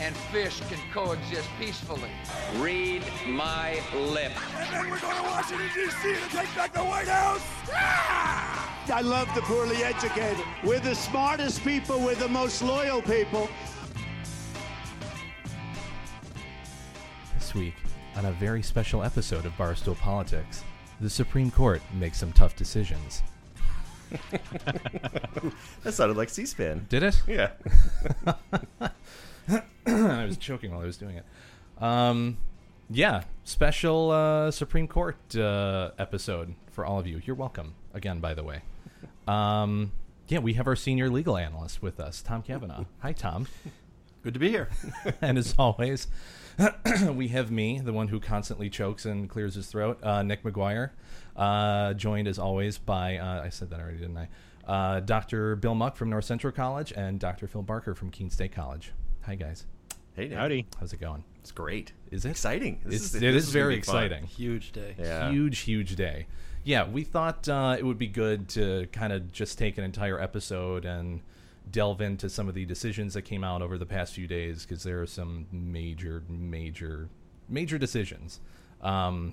and fish can coexist peacefully. Read my lips. And then we're going to Washington, D.C. to take back the White House. Ah! I love the poorly educated. We're the smartest people, we're the most loyal people. This week, on a very special episode of Barstool Politics, the Supreme Court makes some tough decisions. that sounded like C-SPAN. Did it? Yeah. I was choking while I was doing it. Um, yeah, special uh, Supreme Court uh, episode for all of you. You're welcome again, by the way. Um, yeah, we have our senior legal analyst with us, Tom Cavanaugh. Hi, Tom. Good to be here. and as always, we have me, the one who constantly chokes and clears his throat, uh, Nick McGuire, uh, joined as always by, uh, I said that already, didn't I? Uh, Dr. Bill Muck from North Central College and Dr. Phil Barker from Keene State College. Hi, guys. Hey, Nick. Howdy. How's it going? It's great. Is it exciting? This it's, is, it is very exciting. Fun. Huge day. Yeah. Huge, huge day. Yeah, we thought uh, it would be good to kind of just take an entire episode and delve into some of the decisions that came out over the past few days because there are some major, major, major decisions. Um,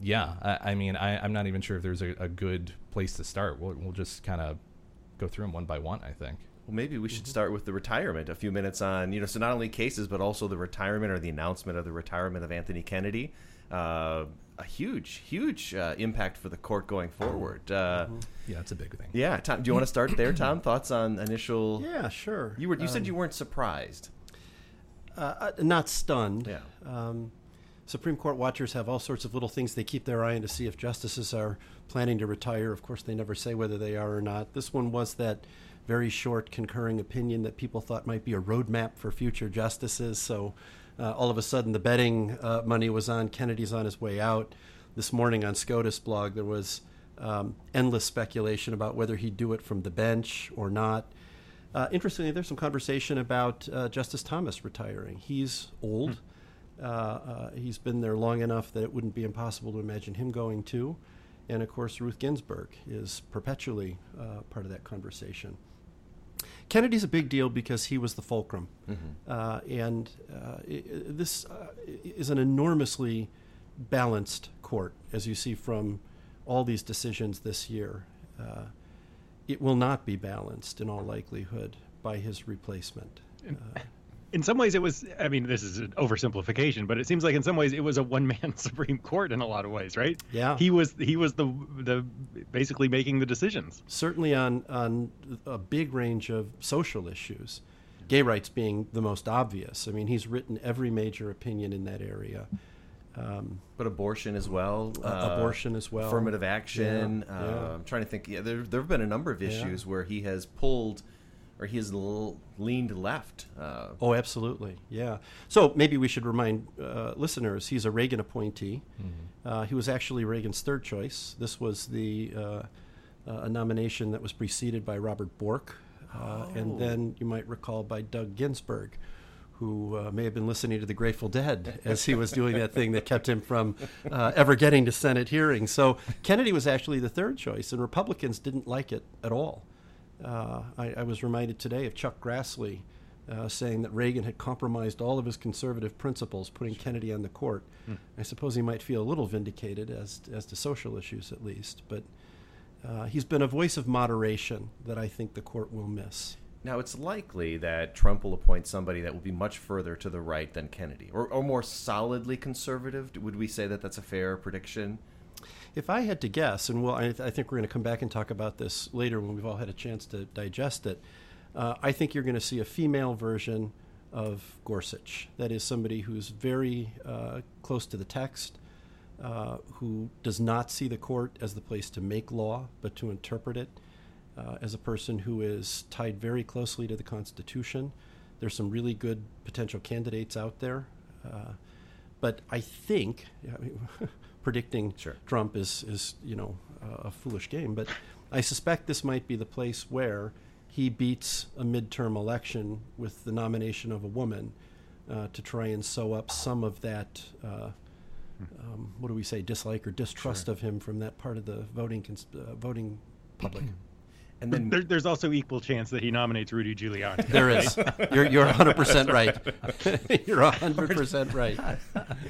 yeah, I, I mean, I, am not even sure if there's a, a good place to start. We'll, we'll just kind of go through them one by one, I think. Well, maybe we should start with the retirement. A few minutes on, you know, so not only cases, but also the retirement or the announcement of the retirement of Anthony Kennedy. Uh, a huge, huge uh, impact for the court going forward. Uh, yeah, it's a big thing. Yeah, Tom, do you want to start there, Tom? Thoughts on initial? Yeah, sure. You were you um, said you weren't surprised. Uh, not stunned. Yeah. Um, Supreme Court watchers have all sorts of little things they keep their eye on to see if justices are planning to retire. Of course, they never say whether they are or not. This one was that very short concurring opinion that people thought might be a roadmap for future justices. So uh, all of a sudden, the betting uh, money was on. Kennedy's on his way out. This morning on SCOTUS blog, there was um, endless speculation about whether he'd do it from the bench or not. Uh, interestingly, there's some conversation about uh, Justice Thomas retiring. He's old. Hmm. he's been there long enough that it wouldn't be impossible to imagine him going too. And of course, Ruth Ginsburg is perpetually part of that conversation. Kennedy's a big deal because he was the fulcrum, mm-hmm. uh, and uh, it, this uh, is an enormously balanced court, as you see from all these decisions this year. Uh, it will not be balanced in all likelihood by his replacement. In some ways it was i mean this is an oversimplification but it seems like in some ways it was a one-man supreme court in a lot of ways right yeah he was he was the the basically making the decisions certainly on on a big range of social issues gay rights being the most obvious i mean he's written every major opinion in that area um, but abortion as well. Uh, abortion as well. Affirmative action. Yeah, uh, yeah. I'm trying to think. Yeah, there there have been a number of issues yeah. where he has pulled or he has leaned left. Uh, oh, absolutely, yeah. So maybe we should remind uh, listeners he's a Reagan appointee. Mm-hmm. Uh, he was actually Reagan's third choice. This was the uh, uh, a nomination that was preceded by Robert Bork, oh. and then you might recall by Doug Ginsburg. Who may have been listening to the Grateful Dead as he was doing that thing that kept him from ever getting to Senate hearings. So Kennedy was actually the third choice, and Republicans didn't like it at all. Uh, I, I, was reminded today of Chuck Grassley uh, saying that Reagan had compromised all of his conservative principles, putting Kennedy on the court. Hmm. I suppose he might feel a little vindicated as as to social issues, at least. But uh, he's been a voice of moderation that I think the court will miss. Now, it's likely that Trump will appoint somebody that will be much further to the right than Kennedy, or, or more solidly conservative. Would we say that that's a fair prediction? If I had to guess, and well, I, th- I think we're going to come back and talk about this later when we've all had a chance to digest it, uh, I think you're going to see a female version of Gorsuch. That is somebody who's very uh, close to the text, uh, who does not see the court as the place to make law, but to interpret it, uh, as a person who is tied very closely to the Constitution. There's some really good potential candidates out there. Uh, but I think I predicting sure. Trump is, is you know a foolish game. But I suspect this might be the place where he beats a midterm election with the nomination of a woman uh, to try and sew up some of that. Uh, um, what do we say? Dislike or distrust sure. of him from that part of the voting cons- uh, voting public. And then there, there's also equal chance that he nominates Rudy Giuliani. There is. You're you're 100 percent right. you're 100 percent right.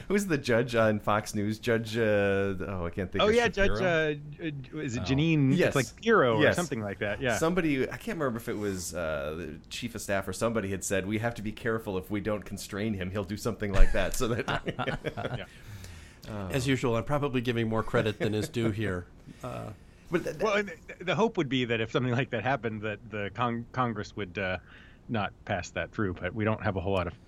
Who's the judge on Fox News? Judge. Uh, oh, I can't think. Oh of yeah, Shapiro. Judge. Uh, is it Jeanine? Yes. It's like Pirro Yes. or something like that. Yeah. Somebody, I can't remember if it was uh, the chief of staff or somebody had said we have to be careful if we don't constrain him, he'll do something like that. So that. yeah. As usual, I'm probably giving more credit than is due here. Uh, but th- well, th- the hope would be that if something like that happened, that the con- Congress would uh, not pass that through. But we don't have a whole lot of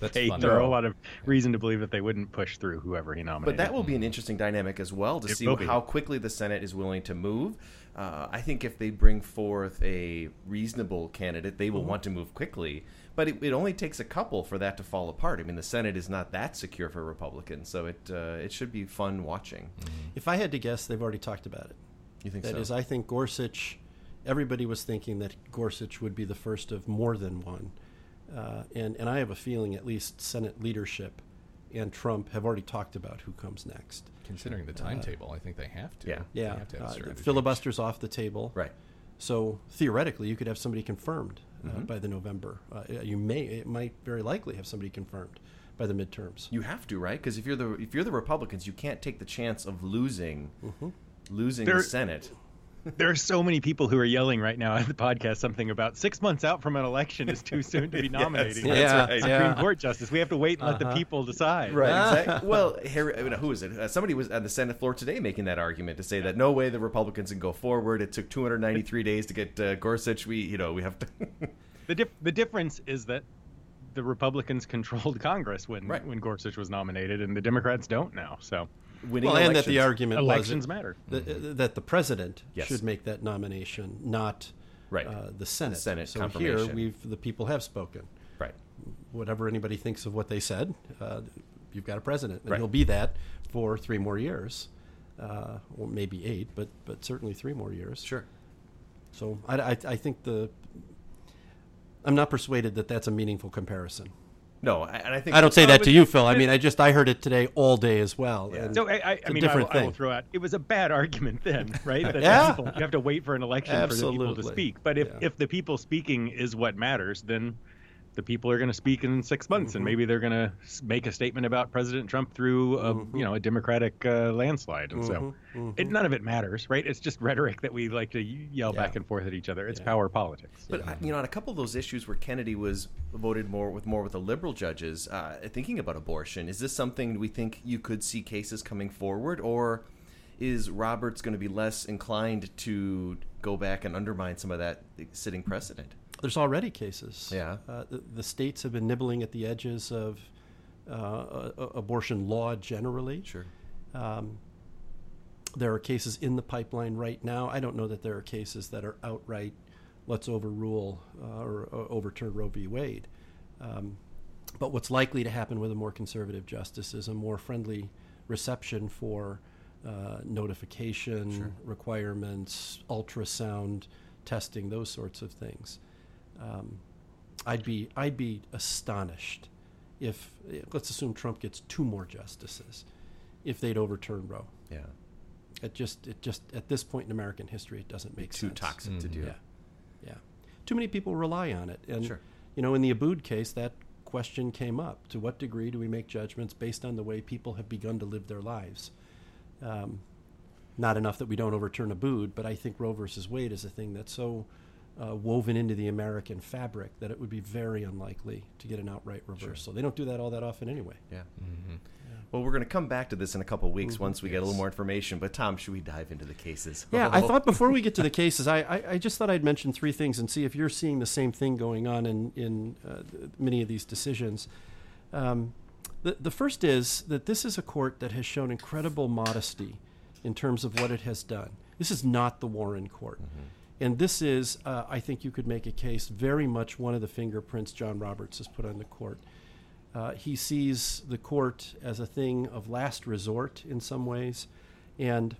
That's faith fun. or a No. whole lot of reason to believe that they wouldn't push through whoever he nominated. But that will be an interesting dynamic as well to It see how quickly the Senate is willing to move. Uh, I think if they bring forth a reasonable candidate, they will Mhm. want to move quickly. But it, it only takes a couple for that to fall apart. I mean, the Senate is not that secure for Republicans, so it uh, it should be fun watching. If I had to guess, they've already talked about it. You think That so? is, I think Gorsuch. Everybody was thinking that Gorsuch would be the first of more than one, uh, and and I have a feeling at least Senate leadership and Trump have already talked about who comes next. Considering the timetable, I think they have to. Yeah. They Yeah, have to have uh, filibuster's off the table. Right. So theoretically, you could have somebody confirmed uh, Mhm. by the November. Uh, you may, it might very likely have somebody confirmed by the midterms. You have to, right? Because if you're the if you're the Republicans, you can't take the chance of losing Mhm. losing There- the Senate. There are so many people who are yelling right now at the podcast something about six months out from an election is too soon to be Yes, nominating that's Yeah, right. Supreme yeah. Court justice. We have to wait and let the Uh-huh. people decide. Right. Exactly. well, Harry, I mean, who is it? Uh, somebody was on the Senate floor today making that argument to say that no way the Republicans can go forward. It took 293 days to get uh, Gorsuch. We, you know, we have to. The dif- the difference is that the Republicans controlled Congress when Right. when Gorsuch was nominated, and the Democrats don't now. So winning well, and that the argument elections was matter. that, uh, that the president Yes. should make that nomination, not Right. uh, the Senate. Senate so confirmation. here, we've the people have spoken. Right. Whatever anybody thinks of what they said, uh, you've got a president, and Right. he'll be that for three more years, uh, or maybe eight, but but certainly three more years. Sure. So I, I, I think the I'm not persuaded that that's a meaningful comparison. No, I- and I think I don't say that to you, Phil. I mean, I just I heard it today all day as well. Yeah. and So I, I, it's I a mean, I will, I will throw out. It was a bad argument then, right? That Yeah. people, you have to wait for an election for the people to Absolutely. speak. But if Yeah. if the people speaking is what matters, then the people are going to speak in six months, and Mhm. maybe they're going to make a statement about President Trump through a, Mhm. you know a Democratic uh, landslide, and so Mhm, it, none of it matters, right? It's just rhetoric that we like to yell Yeah. back and forth at each other. It's Yeah. power politics. But I- you know, on a couple of those issues where Kennedy was voted more with more with the liberal judges, uh, thinking about abortion, is this something we think you could see cases coming forward, or is Roberts going to be less inclined to go back and undermine some of that sitting precedent? There's already cases. Yeah. Uh, the, the states have been nibbling at the edges of uh, abortion law generally. Sure. Um, there are cases in the pipeline right now. I don't know that there are cases that are outright, let's overrule uh, or, or overturn Roe v. Wade. Um, but what's likely to happen with a more conservative justice is a more friendly reception for uh, notification requirements, ultrasound testing, those sorts of things. Um, I'd be I'd be astonished if let's assume Trump gets two more justices, if they'd overturn Roe. Yeah. It just it just at this point in American history, it doesn't make Too sense. Too toxic to do. Yeah, yeah. Too many people rely on it, and Sure. you know, in the Abood case, that question came up: to what degree do we make judgments based on the way people have begun to live their lives? Um, not enough that we don't overturn Abood, but I think Roe versus Wade is a thing that's so uh, woven into the American fabric that it would be very unlikely to get an outright reversal. They don't do that all that often anyway. Yeah. Well, we're going to come back to this in a couple of weeks Mhm. once we get a little more information. But Tom, should we dive into the cases? Yeah, I thought before we get to the cases, I, I, I just thought I'd mention three things and see if you're seeing the same thing going on in, in uh, many of these decisions. Um, the, the first is that this is a court that has shown incredible modesty in terms of what it has done. This is not the Warren court. And this is, uh, I think you could make a case, very much one of the fingerprints John Roberts has put on the court. Uh, he sees the court as a thing of last resort in some ways. And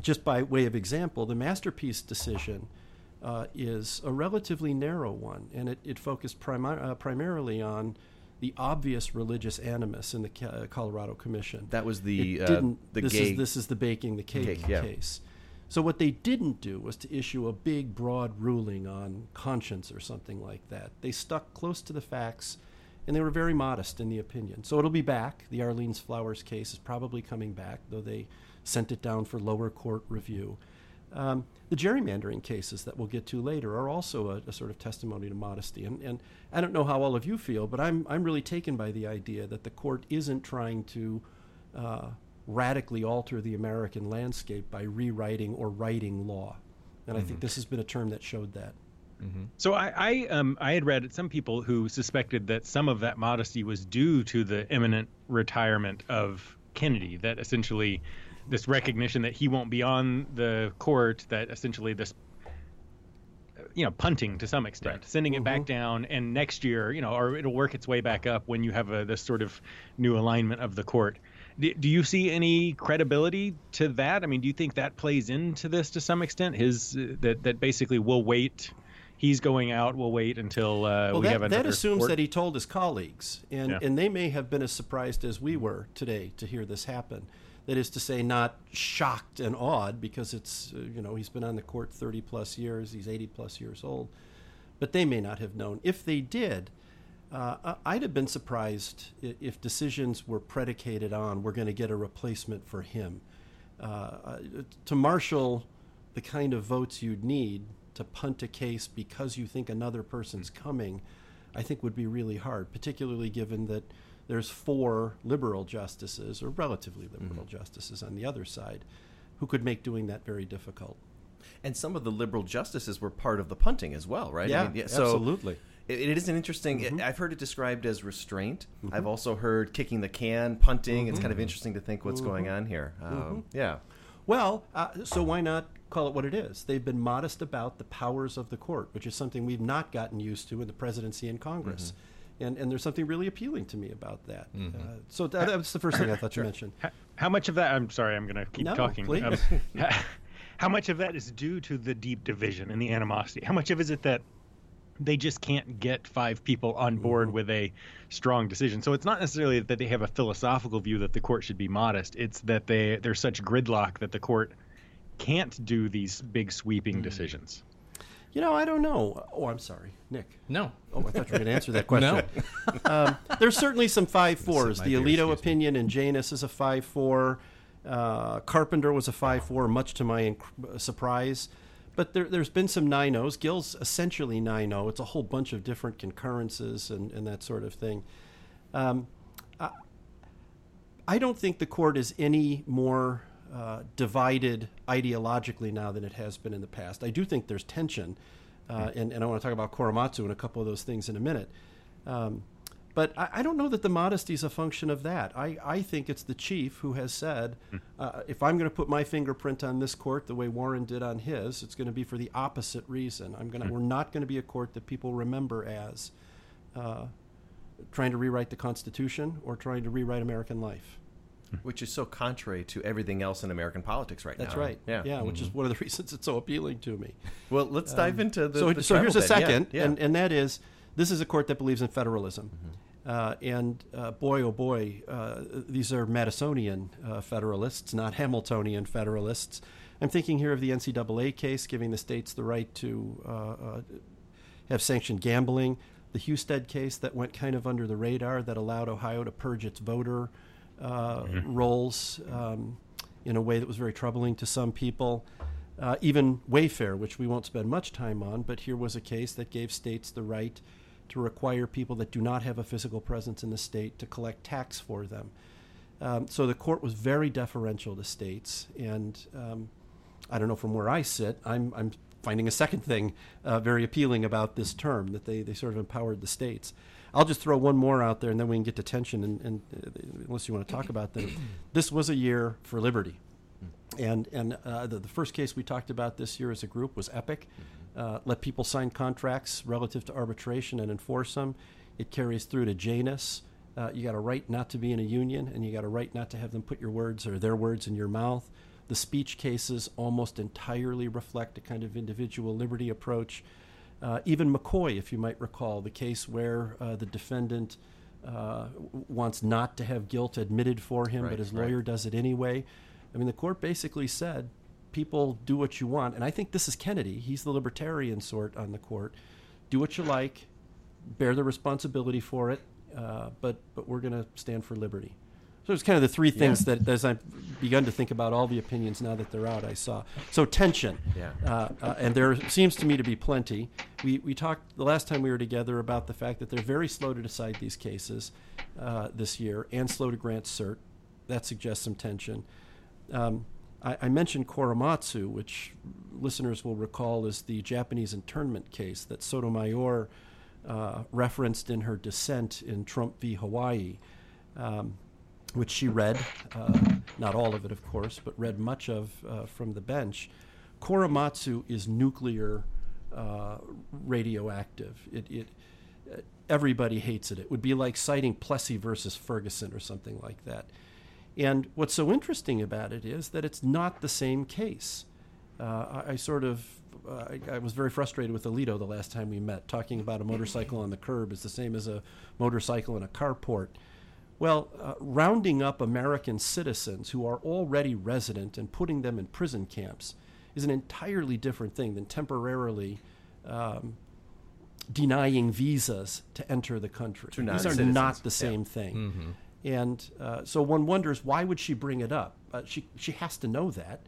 just by way of example, the masterpiece decision uh, is a relatively narrow one, and it, it focused primi- uh, primarily on the obvious religious animus in the Colorado Commission. That was the It uh, didn't- the this gay is this is the baking the cake, Cake, yeah. case. So what they didn't do was to issue a big broad ruling on conscience or something like that. They stuck close to the facts and they were very modest in the opinion. So it'll be back. The Arlene's Flowers case is probably coming back, though they sent it down for lower court review. Um, the gerrymandering cases that we'll get to later are also a, a sort of testimony to modesty. And, and I don't know how all of you feel, but I'm, I'm really taken by the idea that the court isn't trying to uh, radically alter the American landscape by rewriting or writing law. And I think mm-hmm. this has been a term that showed that. Mm-hmm. So I, I, um, I had read some people who suspected that some of that modesty was due to the imminent retirement of Kennedy. That essentially, this recognition that he won't be on the court, that essentially this, you know, punting to some extent, sending it back mm-hmm. down, and next year, you know, or it'll work its way back up when you have a, this sort of new alignment of the court. Do, do you see any credibility to that? I mean, do you think that plays into this to some extent? His uh, that that basically we'll wait. He's going out. We'll wait until uh, well, we that, have another. that assumes court. that he told his colleagues, and, Yeah. and they may have been as surprised as we were today to hear this happen. That is to say, not shocked and awed because it's uh, you know he's been on the court thirty plus years, he's eighty plus years old, but they may not have known. If they did, uh, I- I'd have been surprised if decisions were predicated on we're going to get a replacement for him. Uh, to marshal the kind of votes you'd need to punt a case because you think another person's coming, I think would be really hard, particularly given that there's four liberal justices, or relatively liberal justices on the other side, who could make doing that very difficult. And some of the liberal justices were part of the punting as well, right? Yeah, so absolutely. It, it is an interesting. Mhm. I've heard it described as restraint. Mhm. I've also heard kicking the can, punting. It's kind of Mhm. interesting to think what's going Mhm. on here. Um, Mhm. Yeah. Well, uh, so why not call it what it is? They've been modest about the powers of the court, which is something we've not gotten used to in the presidency and Congress. And, and there's something really appealing to me about that. Uh, so that, that was the first thing I thought Sure. to mention. How, how much of that? I'm sorry, I'm going to keep No, talking. please. Um, how much of that is due to the deep division and the animosity? How much of it is it that they just can't get five people on board with a strong decision? So it's not necessarily that they have a philosophical view that the court should be modest. It's that they there's such gridlock that the court can't do these big sweeping decisions. You know, I don't know. Oh, I'm sorry, Nick. No. Oh, I thought you were going to answer that question. um, there's certainly some five fours. The beer, Alito excuse opinion and Janus is a five four. Uh, Carpenter was a five four, much to my inc- surprise. But there, there's been some nine O's. Gill's essentially nine O. It's a whole bunch of different concurrences and, and that sort of thing. Um, I, I don't think the court is any more uh, divided ideologically now than it has been in the past. I do think there's tension, uh, and, and I want to talk about Korematsu and a couple of those things in a minute. Um, but I, I don't know that the modesty is a function of that. I, I think it's the chief who has said, uh, if I'm going to put my fingerprint on this court the way Warren did on his, it's going to be for the opposite reason. I'm going to, we're not going to be a court that people remember as uh, trying to rewrite the Constitution or trying to rewrite American life. Which is so contrary to everything else in American politics right That's now. That's right. Yeah. yeah, which is one of the reasons it's so appealing to me. Well, let's dive into the- So, the so here's a travel bit. Yeah, second, yeah. and and that is this is a court that believes in federalism, Mm-hmm. Uh, and uh, boy oh boy, uh, these are Madisonian uh, federalists, not Hamiltonian federalists. I'm thinking here of the NCAA case giving the states the right to uh, uh, have sanctioned gambling. The Husted case that went kind of under the radar that allowed Ohio to purge its voter uh, rolls um, in a way that was very troubling to some people. Uh, even Wayfair, which we won't spend much time on, but here was a case that gave states the right to require people that do not have a physical presence in the state to collect tax for them. Um, so the court was very deferential to states, and um, I don't know from where I sit, I'm, I'm finding a second thing uh, very appealing about this term that they, they sort of empowered the states. I'll just throw one more out there, and then we can get to tension. And, and uh, unless you want to talk about them, this was a year for liberty, And, and uh, the, the, first case we talked about this year as a group was Epic. Uh, let people sign contracts relative to arbitration and enforce them. It carries through to Janus. Uh, you got a right not to be in a union, and you got a right not to have them put your words or their words in your mouth. The speech cases almost entirely reflect a kind of individual liberty approach. Uh, even McCoy, if you might recall, the case where uh, the defendant uh, wants not to have guilt admitted for him, right, but his lawyer right. does it anyway. I mean, the court basically said people do what you want. And I think this is Kennedy. He's the libertarian sort on the court. Do what you like, bear the responsibility for it, uh, but, but we're going to stand for liberty. So it's kind of the three things yeah. that, as I've begun to think about all the opinions now that they're out, I saw. So tension, yeah. Uh, uh, and there seems to me to be plenty. We we talked the last time we were together about the fact that they're very slow to decide these cases uh, this year, and slow to grant cert. That suggests some tension. Um, I, I, mentioned Korematsu, which listeners will recall is the Japanese internment case that Sotomayor uh, referenced in her dissent in Trump v. Hawaii. Um, which she read, uh, not all of it, of course, but read much of uh, from the bench. Korematsu is nuclear uh, radioactive. It, it everybody hates it. It would be like citing Plessy versus Ferguson or something like that. And what's so interesting about it is that it's not the same case. Uh, I, I, sort of uh, I, I, was very frustrated with Alito the last time we met. Talking about a motorcycle on the curb is the same as a motorcycle in a carport. Well, uh, rounding up American citizens who are already resident and putting them in prison camps is an entirely different thing than temporarily um, denying visas to enter the country. These are not the same yeah. thing. Mm-hmm. And uh, so one wonders why would she bring it up? Uh, she she has to know that,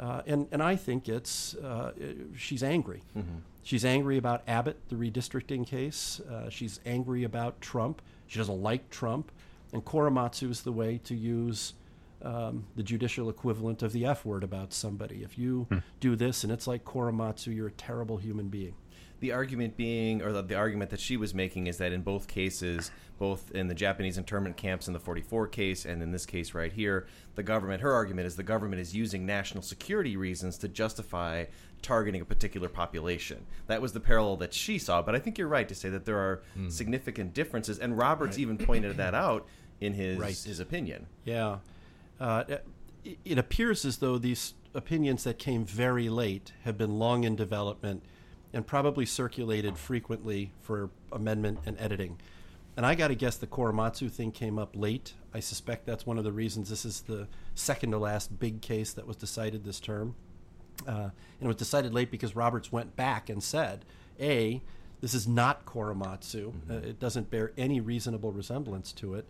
uh, and and I think it's uh, she's angry. Mm-hmm. She's angry about Abbott, the redistricting case. Uh, she's angry about Trump. She doesn't like Trump. And Korematsu is the way to use um, the judicial equivalent of the F word about somebody. If you hmm. do this and it's like Korematsu, you're a terrible human being. The argument being, or the, the, argument that she was making, is that in both cases, both in the Japanese internment camps in the 44 case and in this case right here, the government, her argument is the government is using national security reasons to justify targeting a particular population. That was the parallel that she saw. But I think you're right to say that there are mm. significant differences. And Roberts right. even pointed that out in his right. his opinion. Yeah, uh, it, it appears as though these opinions that came very late have been long in development and probably circulated frequently for amendment and editing. And I got to guess the Korematsu thing came up late. I suspect that's one of the reasons this is the second to last big case that was decided this term. Uh, and it was decided late because Roberts went back and said, A, this is not Korematsu. Mm-hmm. Uh, it doesn't bear any reasonable resemblance to it.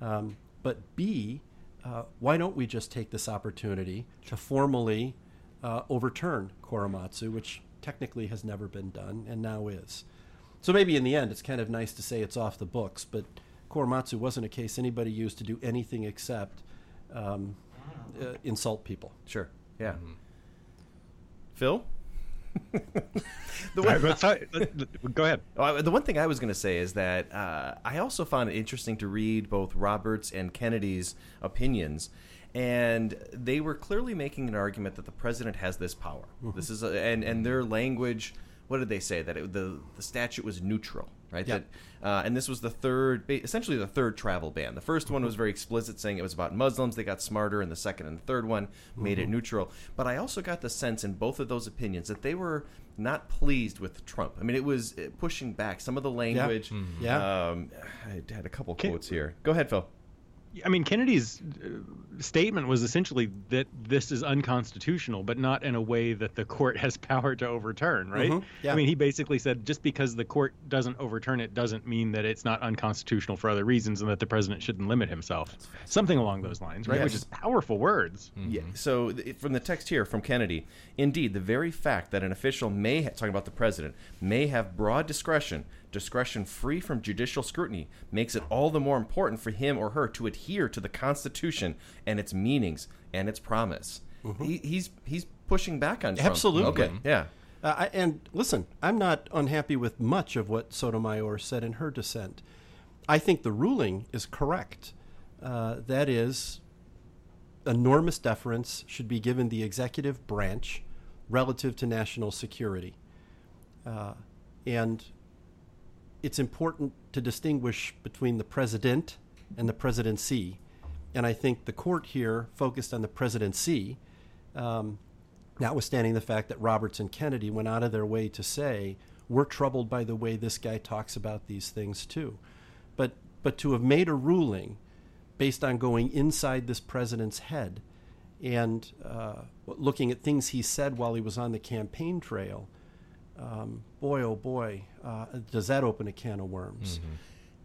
Um, but B, uh, why don't we just take this opportunity to formally uh, overturn Korematsu, which technically has never been done and now is? So maybe in the end, it's kind of nice to say it's off the books, but Korematsu wasn't a case anybody used to do anything except um, uh, insult people. Sure. Yeah. Mm-hmm. Phil? the one, go ahead. The one thing I was going to say is that uh, I also found it interesting to read both Roberts and Kennedy's opinions, and they were clearly making an argument that the president has this power. Mm-hmm. This is a, and and their language. What did they say that it, the the statute was neutral? right? Yep. That, uh, and this was the third, essentially the third travel ban. The first one was very explicit, saying it was about Muslims. They got smarter, and the second and the third one made mm-hmm. it neutral. But I also got the sense in both of those opinions that they were not pleased with Trump. I mean, it was uh, pushing back some of the language. Yeah. Mm-hmm. Um, I had a couple quotes here. Go ahead, Phil. I mean, Kennedy's uh, statement was essentially that this is unconstitutional, but not in a way that the court has power to overturn, right? Mm-hmm. Yeah. I mean, he basically said just because the court doesn't overturn it doesn't mean that it's not unconstitutional for other reasons and that the president shouldn't limit himself. Something along those lines, right? Yes. Which is powerful words. Mm-hmm. Yeah. So from the text here from Kennedy, indeed, the very fact that an official may, talking about the president, may have broad discretion discretion free from judicial scrutiny makes it all the more important for him or her to adhere to the Constitution and its meanings and its promise. Mm-hmm. He, he's he's pushing back on Trump. Absolutely. Okay. Yeah. Uh, I, and listen, I'm not unhappy with much of what Sotomayor said in her dissent. I think the ruling is correct. Uh, that is, enormous deference should be given the executive branch relative to national security. Uh, and it's important to distinguish between the president and the presidency. And I think the court here focused on the presidency, um, notwithstanding the fact that Roberts and Kennedy went out of their way to say, we're troubled by the way this guy talks about these things too. But, but to have made a ruling based on going inside this president's head and uh, looking at things he said while he was on the campaign trail, um, boy, oh boy, uh, does that open a can of worms. Mm-hmm.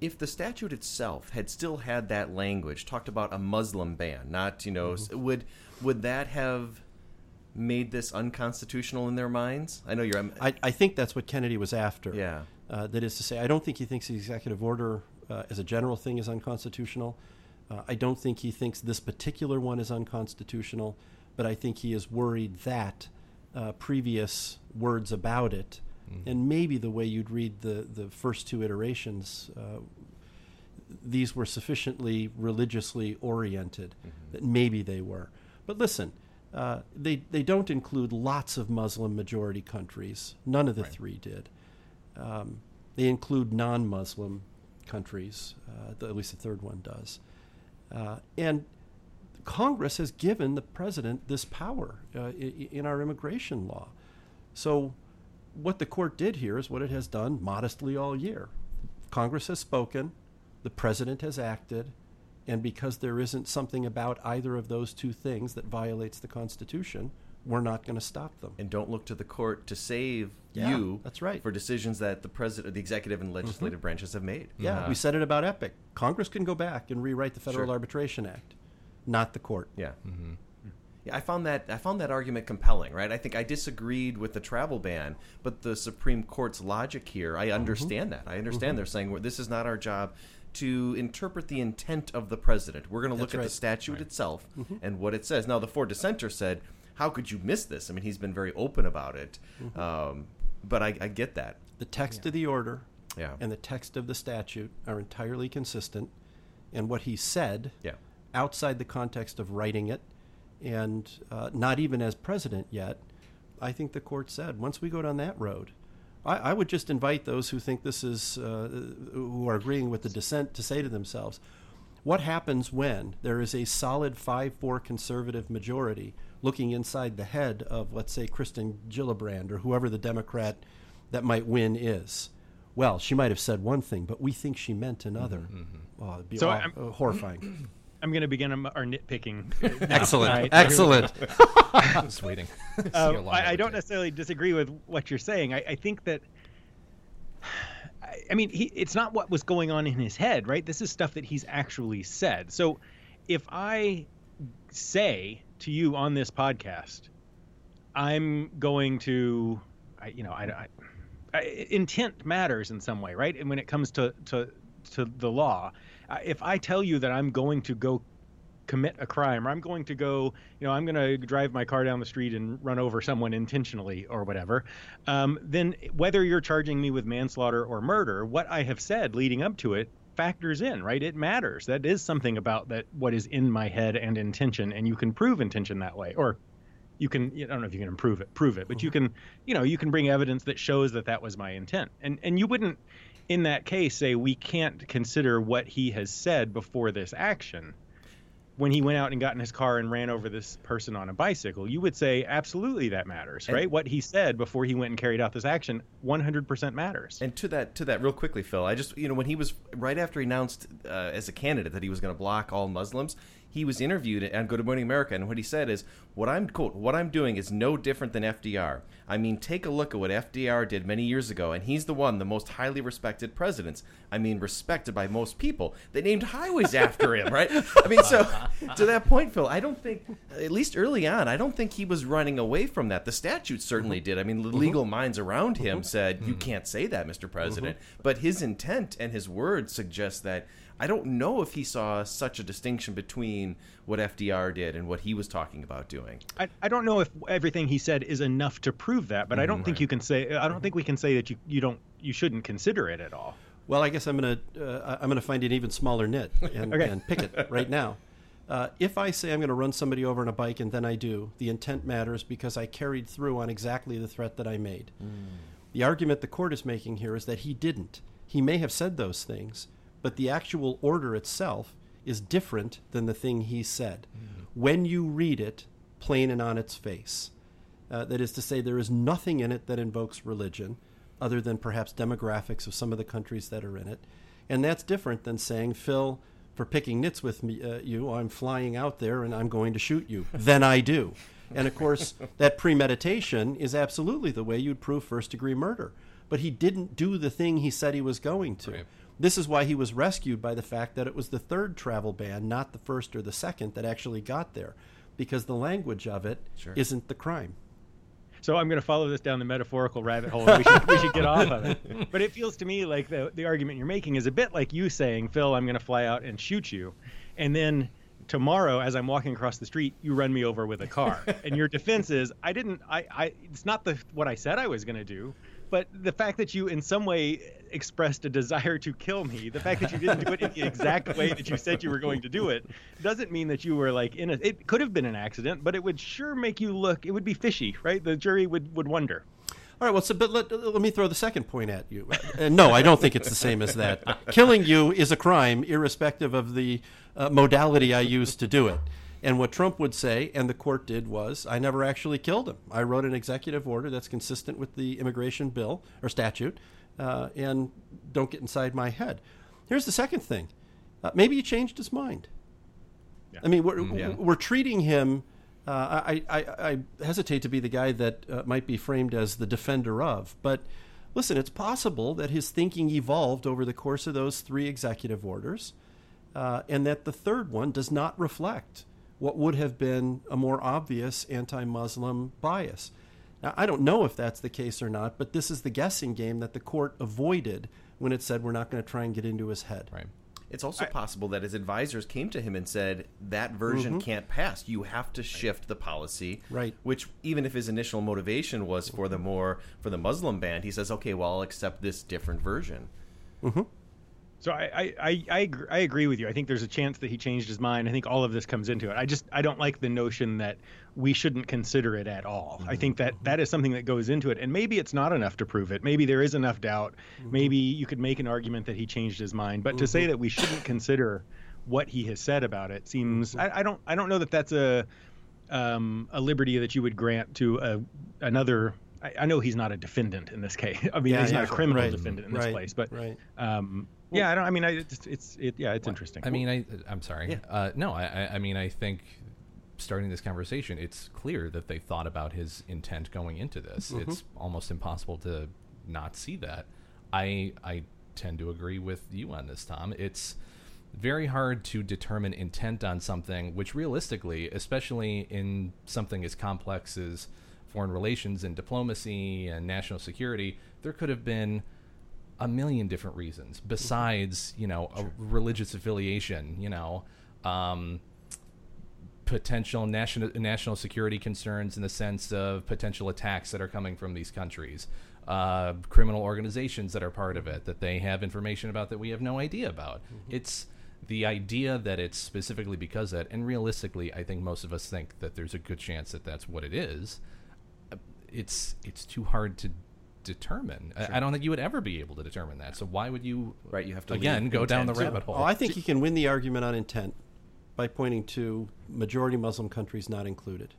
If the statute itself had still had that language, talked about a Muslim ban, not you know, mm-hmm. would would that have made this unconstitutional in their minds? I know you're. I, I think that's what Kennedy was after. Yeah. Uh, that is to say, I don't think he thinks the executive order uh, as a general thing is unconstitutional. Uh, I don't think he thinks this particular one is unconstitutional, but I think he is worried that uh, previous words about it, mm-hmm. and maybe the way you'd read the, the first two iterations, uh, these were sufficiently religiously oriented mm-hmm. that maybe they were. But listen, uh, they, they don't include lots of Muslim majority countries. None of the right. three did. Um, they include non Muslim countries, uh, the, at least the third one does. Uh, and Congress has given the president this power uh, in our immigration law. So, what the court did here is what it has done modestly all year. Congress has spoken, the president has acted, and because there isn't something about either of those two things that violates the Constitution, we're not going to stop them. And don't look to the court to save yeah, you that's right. for decisions that the president, the executive and legislative mm-hmm. branches have made. Yeah, uh, we said it about Epic. Congress can go back and rewrite the Federal sure. Arbitration Act, not the court. Yeah. Mm-hmm. Yeah, I found that I found that argument compelling, right? I think I disagreed with the travel ban, but the Supreme Court's logic here, I understand mm-hmm. that. I understand mm-hmm. they're saying well, this is not our job to interpret the intent of the president. We're going to look at the statute right. itself mm-hmm. and what it says. Now, the four dissenters said, "How could you miss this?" I mean, he's been very open about it, mm-hmm. um, but I, I, get that. The text yeah. of the order yeah. and the text of the statute are entirely consistent, and what he said, yeah. Outside the context of writing it and uh, not even as president yet, I think the court said once we go down that road, I, I would just invite those who think this is, uh, who are agreeing with the dissent, to say to themselves, what happens when there is a solid 5 4 conservative majority looking inside the head of, let's say, Kirsten Gillibrand or whoever the Democrat that might win is? Well, she might have said one thing, but we think she meant another. Mm-hmm. Oh, it'd be so aw- uh, horrifying. I'm going to begin our nitpicking. Excellent. Right? Excellent. I was waiting. Um, I, I, don't necessarily disagree with what you're saying. I, I think that. I mean, he, it's not what was going on in his head, right? This is stuff that he's actually said. So, if I say to you on this podcast, I'm going to, I, you know, I, I, intent matters in some way, right? And when it comes to to to the law, if I tell you that I'm going to go commit a crime or I'm going to go, you know, I'm going to drive my car down the street and run over someone intentionally or whatever, um, then whether you're charging me with manslaughter or murder, what I have said leading up to it factors in, right? It matters. That is something about that what is in my head and intention, and you can prove intention that way, or you can I don't know if you can improve it, prove it, but you mm-hmm. can, you know, you can bring evidence that shows that that was my intent, and and you wouldn't in that case say we can't consider what he has said before this action when he went out and got in his car and ran over this person on a bicycle, you would say absolutely that matters, and, right? What he said before he went and carried out this action, 100% matters. And to that, to that, real quickly, Phil, I just, you know, when he was right after he announced uh, as a candidate that he was going to block all Muslims, he was interviewed on Good Morning America, and what he said is, "What I'm quote, what I'm doing is no different than FDR. I mean, take a look at what FDR did many years ago, and he's the one, the most highly respected presidents. I mean, respected by most people. They named highways after him, right? I mean, so to that point, Phil, I don't think, at least early on, I don't think he was running away from that. The statute certainly mm-hmm. did. I mean, the legal mm-hmm. minds around him mm-hmm. said, "You mm-hmm. can't say that, Mr. President," mm-hmm. but his intent and his words suggest that I don't know if he saw such a distinction between what FDR did and what he was talking about doing. I, I don't know if everything he said is enough to prove that, but mm, I don't right. think you can say I don't think we can say that you, you don't you shouldn't consider it at all. Well, I guess I'm gonna uh, I'm gonna find an even smaller nit and, okay. and pick it right now. Uh, if I say I'm going to run somebody over on a bike and then I do, the intent matters because I carried through on exactly the threat that I made. Mm. The argument the court is making here is that he didn't. He may have said those things, but the actual order itself is different than the thing he said. Mm. When you read it, plain and on its face, uh, that is to say, there is nothing in it that invokes religion, other than perhaps demographics of some of the countries that are in it. And that's different than saying, Phil, for picking nits with me, uh, you, I'm flying out there and I'm going to shoot you. then I do. And of course, that premeditation is absolutely the way you'd prove first degree murder. But he didn't do the thing he said he was going to. Right. This is why he was rescued by the fact that it was the third travel ban, not the first or the second, that actually got there, because the language of it sure. not the crime. So I'm going to follow this down the metaphorical rabbit hole. we, should, we should get off of it. But it feels to me like the the argument you're making is a bit like you saying, Phil, I'm going to fly out and shoot you, and then tomorrow as i'm walking across the street you run me over with a car and your defense is i didn't i, I it's not the what i said i was going to do but the fact that you in some way expressed a desire to kill me, the fact that you didn't do it in the exact way that you said you were going to do it, doesn't mean that you were like in a. It could have been an accident, but it would sure make you look. It would be fishy, right? The jury would would wonder. All right. Well, so but let, let me throw the second point at you. Uh, no, I don't think it's the same as that. Killing you is a crime, irrespective of the uh, modality I used to do it. And what Trump would say, and the court did, was I never actually killed him. I wrote an executive order that's consistent with the immigration bill or statute, uh, and don't get inside my head. Here's the second thing uh, maybe he changed his mind. Yeah. I mean, we're, mm, yeah. we're treating him. Uh, I, I, I, hesitate to be the guy that uh, might be framed as the defender of, but listen, it's possible that his thinking evolved over the course of those three executive orders, uh, and that the third one does not reflect what would have been a more obvious anti Muslim bias. Now, I don't know if that's the case or not, but this is the guessing game that the court avoided when it said we're not going to try and get into his head. Right. It's also I, possible that his advisors came to him and said that version mm-hmm. can't pass. You have to shift the policy. Right. Which even if his initial motivation was for the more for the Muslim ban, he says, "Okay, well, I'll accept this different version." Mm-hmm. So I, I, I, I, agree with you. I think there's a chance that he changed his mind. I think all of this comes into it. I just I don't like the notion that we shouldn't consider it at all. Mm-hmm. I think that that is something that goes into it, and maybe it's not enough to prove it. Maybe there is enough doubt. Mm-hmm. Maybe you could make an argument that he changed his mind. But mm-hmm. to say that we shouldn't consider what he has said about it seems. I, I don't I don't know that that's a um, a liberty that you would grant to a, another I, know he's not a defendant in this case. I mean, yeah, he's yeah, not a criminal right. defendant in this right. place, but right. um, yeah, I don't. I mean, I, it's, it's it, yeah, it's interesting. I mean, I I'm sorry. Yeah. Uh, no, I I mean, I think starting this conversation, it's clear that they thought about his intent going into this. Mm-hmm. It's almost impossible to not see that. I I tend to agree with you on this, Tom. It's very hard to determine intent on something which realistically, especially in something as complex as foreign relations and diplomacy and national security, there could have been a million different reasons besides you know a religious affiliation you know um, potential national national security concerns in the sense of potential attacks that are coming from these countries uh, criminal organizations that are part of it that they have information about that we have no idea about. Mm-hmm. it's the idea that it's specifically because that and realistically i think most of us think that there's a good chance that that's what it is. It's it's too hard to determine. Sure. I, I, don't think you would ever be able to determine that. So why would you? Right, you have to again go down the rabbit hole. Oh, I think you can win the argument on intent by pointing to majority Muslim countries not included.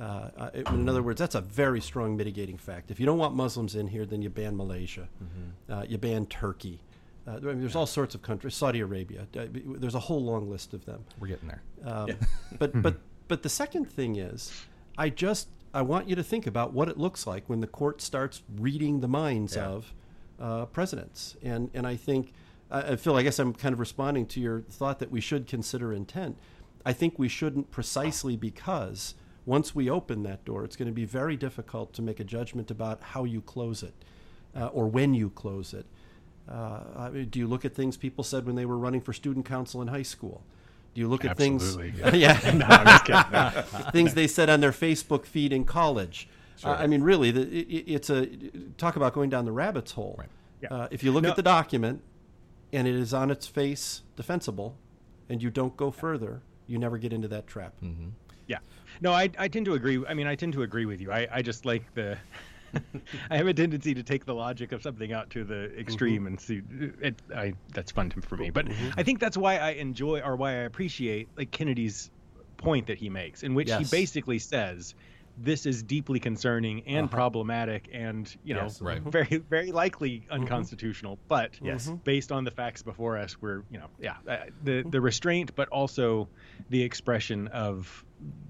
Uh, in other words, that's a very strong mitigating fact. If you don't want Muslims in here, then you ban Malaysia, mm-hmm. uh, you ban Turkey. Uh, I mean, there's all sorts of countries, Saudi Arabia. Uh, there's a whole long list of them. We're getting there. Um, yeah. but but but the second thing is, I just I want you to think about what it looks like when the court starts reading the minds yeah. of uh, presidents. And, and I think, I, feel, I guess I'm kind of responding to your thought that we should consider intent. I think we shouldn't precisely because once we open that door, it's going to be very difficult to make a judgment about how you close it uh, or when you close it. Uh, do you look at things people said when they were running for student council in high school? Do you look at Absolutely, things? Yeah, yeah. no, things they said on their Facebook feed in college. Sure. Uh, I mean, really, the, it, it's a talk about going down the rabbit's hole. Right. Yeah. Uh, if you look no. at the document and it is on its face defensible, and you don't go further, You never get into that trap. Mm-hmm. Yeah. No, I, I tend to agree. I mean, I tend to agree with you. I, I just like the. I have a tendency to take the logic of something out to the extreme mm-hmm. and see it. I that's fun for me, but mm-hmm. I think that's why I enjoy or why I appreciate like Kennedy's point that he makes, in which yes. he basically says this is deeply concerning and uh-huh. problematic and you know yes, right. very very likely mm-hmm. unconstitutional mm-hmm. but yes based on the facts before us we're you know yeah uh, the the restraint but also the expression of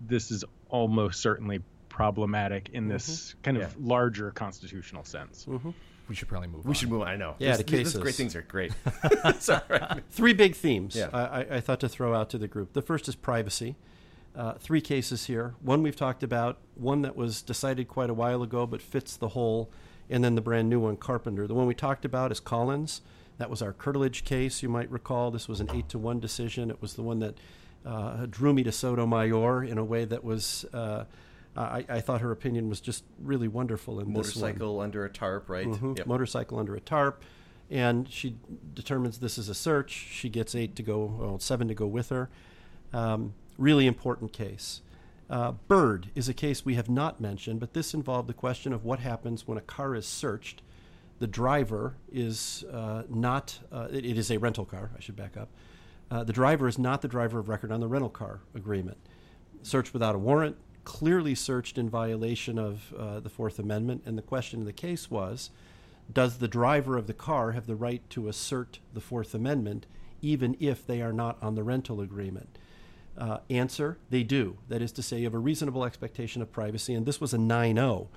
this is almost certainly problematic in this mm-hmm. kind of yeah. larger constitutional sense mm-hmm. we should probably move we on. should move on. i know yeah the cases. great things are great three big themes yeah. I, I thought to throw out to the group the first is privacy uh, three cases here. One we've talked about, one that was decided quite a while ago but fits the whole, and then the brand new one, Carpenter. The one we talked about is Collins. That was our curtilage case, you might recall. This was an 8 to 1 decision. It was the one that uh, drew me to Sotomayor in a way that was. Uh, I, I, thought her opinion was just really wonderful in motorcycle under a tarp, right? Mm-hmm. Yep. Motorcycle under a tarp, and she determines this is a search. She gets eight to go, well, seven to go with her. Um, really important case. Uh, Byrd is a case we have not mentioned, but this involved the question of what happens when a car is searched. The driver is uh, not, uh, it, it is a rental car, I should back up. Uh, the driver is not the driver of record on the rental car agreement. Search without a warrant, clearly searched in violation of uh, the Fourth Amendment, and the question in the case was does the driver of the car have the right to assert the Fourth Amendment even if they are not on the rental agreement? Uh, answer, they do. That is to say, you have a reasonable expectation of privacy, and this was a 9 0